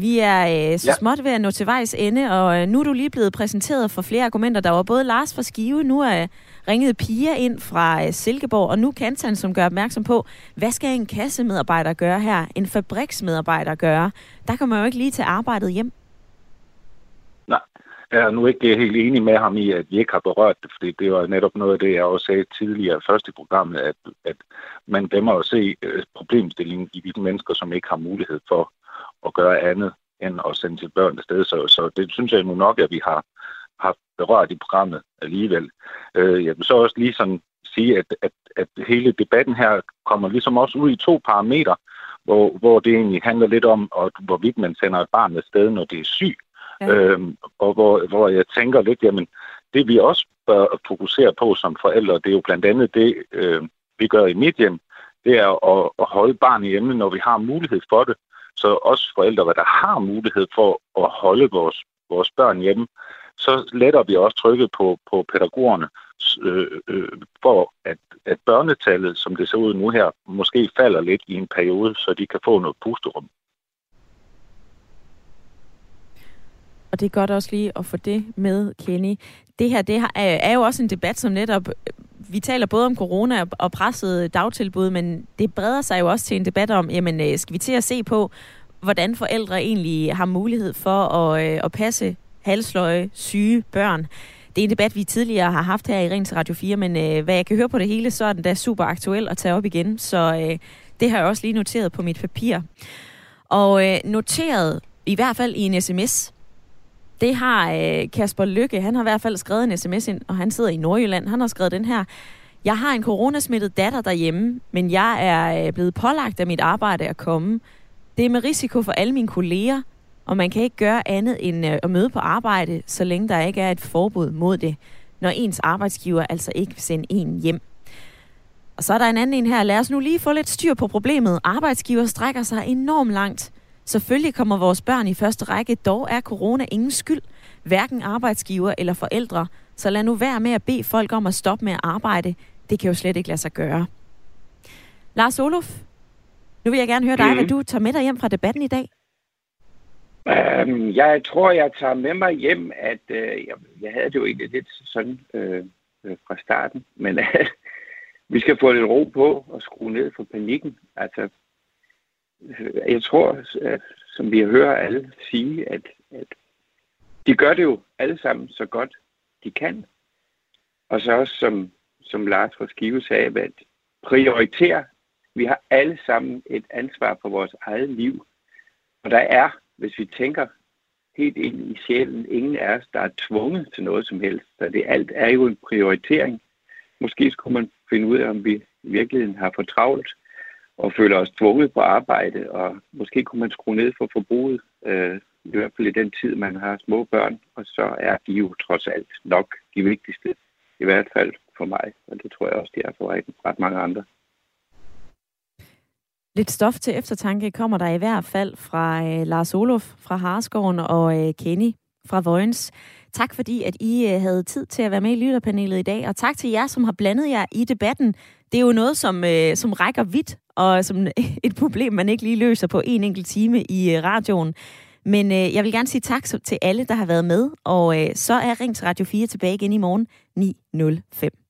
Vi er øh, så ja. småt ved at nå til vejs ende, og øh, nu er du lige blevet præsenteret for flere argumenter. Der var både Lars fra Skive, nu er ringet Pia ind fra øh, Silkeborg, og nu Kantan, som gør opmærksom på, hvad skal en kassemedarbejder gøre her? En fabriksmedarbejder gøre? Der kan man jo ikke lige til arbejdet hjem. Nej, jeg er nu ikke helt enig med ham i, at vi ikke har berørt det, fordi det var netop noget af det, jeg også sagde tidligere først i programmet, at, at man glemmer at se øh, problemstillingen i de mennesker, som ikke har mulighed for at gøre andet end at sende til børn afsted. Så, så det synes jeg nu nok, at vi har, har berørt i programmet alligevel. Øh, jeg vil så også lige sådan sige, at, at, at hele debatten her kommer ligesom også ud i to parametre, hvor, hvor det egentlig handler lidt om, at, hvorvidt man sender et barn afsted, når det er syg. Ja. Øhm, og hvor, hvor jeg tænker lidt, jamen, det vi også bør fokusere på som forældre, det er jo blandt andet det, øh, vi gør i mit hjem, det er at, at holde barn hjemme, når vi har mulighed for det. Så også forældre, der har mulighed for at holde vores, vores børn hjemme, så letter vi også trykket på, på pædagogerne, øh, øh, for at, at børnetallet, som det ser ud nu her, måske falder lidt i en periode, så de kan få noget pusterum. Og det er godt også lige at få det med, Kenny. Det her det er jo også en debat, som netop vi taler både om corona og presset dagtilbud, men det breder sig jo også til en debat om, jamen øh, skal vi til at se på, hvordan forældre egentlig har mulighed for at, øh, at passe halsløje, syge børn. Det er en debat, vi tidligere har haft her i Rens Radio 4, men øh, hvad jeg kan høre på det hele, så er den da super aktuel at tage op igen. Så øh, det har jeg også lige noteret på mit papir. Og øh, noteret, i hvert fald i en sms, det har øh, Kasper Lykke, han har i hvert fald skrevet en sms ind, og han sidder i Nordjylland. Han har skrevet den her. Jeg har en coronasmittet datter derhjemme, men jeg er øh, blevet pålagt af mit arbejde at komme. Det er med risiko for alle mine kolleger, og man kan ikke gøre andet end øh, at møde på arbejde, så længe der ikke er et forbud mod det, når ens arbejdsgiver altså ikke vil sende en hjem. Og så er der en anden en her. Lad os nu lige få lidt styr på problemet. Arbejdsgiver strækker sig enormt langt Selvfølgelig kommer vores børn i første række, dog er corona ingen skyld, hverken arbejdsgiver eller forældre, så lad nu være med at bede folk om at stoppe med at arbejde. Det kan jo slet ikke lade sig gøre. Lars Olof, nu vil jeg gerne høre dig, mm. hvad du tager med dig hjem fra debatten i dag. Um, jeg tror, jeg tager med mig hjem, at uh, jeg, jeg havde det jo egentlig lidt sådan uh, fra starten, men uh, vi skal få lidt ro på og skrue ned for panikken. Altså, jeg tror, at, som vi hører alle sige, at, at de gør det jo alle sammen så godt, de kan. Og så også, som, som Lars fra Skive sagde, at prioritere. Vi har alle sammen et ansvar for vores eget liv. Og der er, hvis vi tænker helt ind i sjælen, ingen af os, der er tvunget til noget som helst. Så det alt er jo en prioritering. Måske skulle man finde ud af, om vi i virkeligheden har for travlt og føler os tvunget på arbejde, og måske kunne man skrue ned for forbruget, øh, i hvert fald i den tid, man har små børn, og så er de jo trods alt nok de vigtigste, i hvert fald for mig, og det tror jeg også, de er for ret mange andre. Lidt stof til eftertanke kommer der i hvert fald fra øh, Lars Olof fra Harskoven og øh, Kenny fra Vojens. Tak fordi, at I øh, havde tid til at være med i lytterpanelet i dag, og tak til jer, som har blandet jer i debatten. Det er jo noget, som, øh, som rækker vidt, og som et problem, man ikke lige løser på en enkelt time i øh, radioen. Men øh, jeg vil gerne sige tak til alle, der har været med, og øh, så er Rings Radio 4 tilbage igen i morgen 9.05.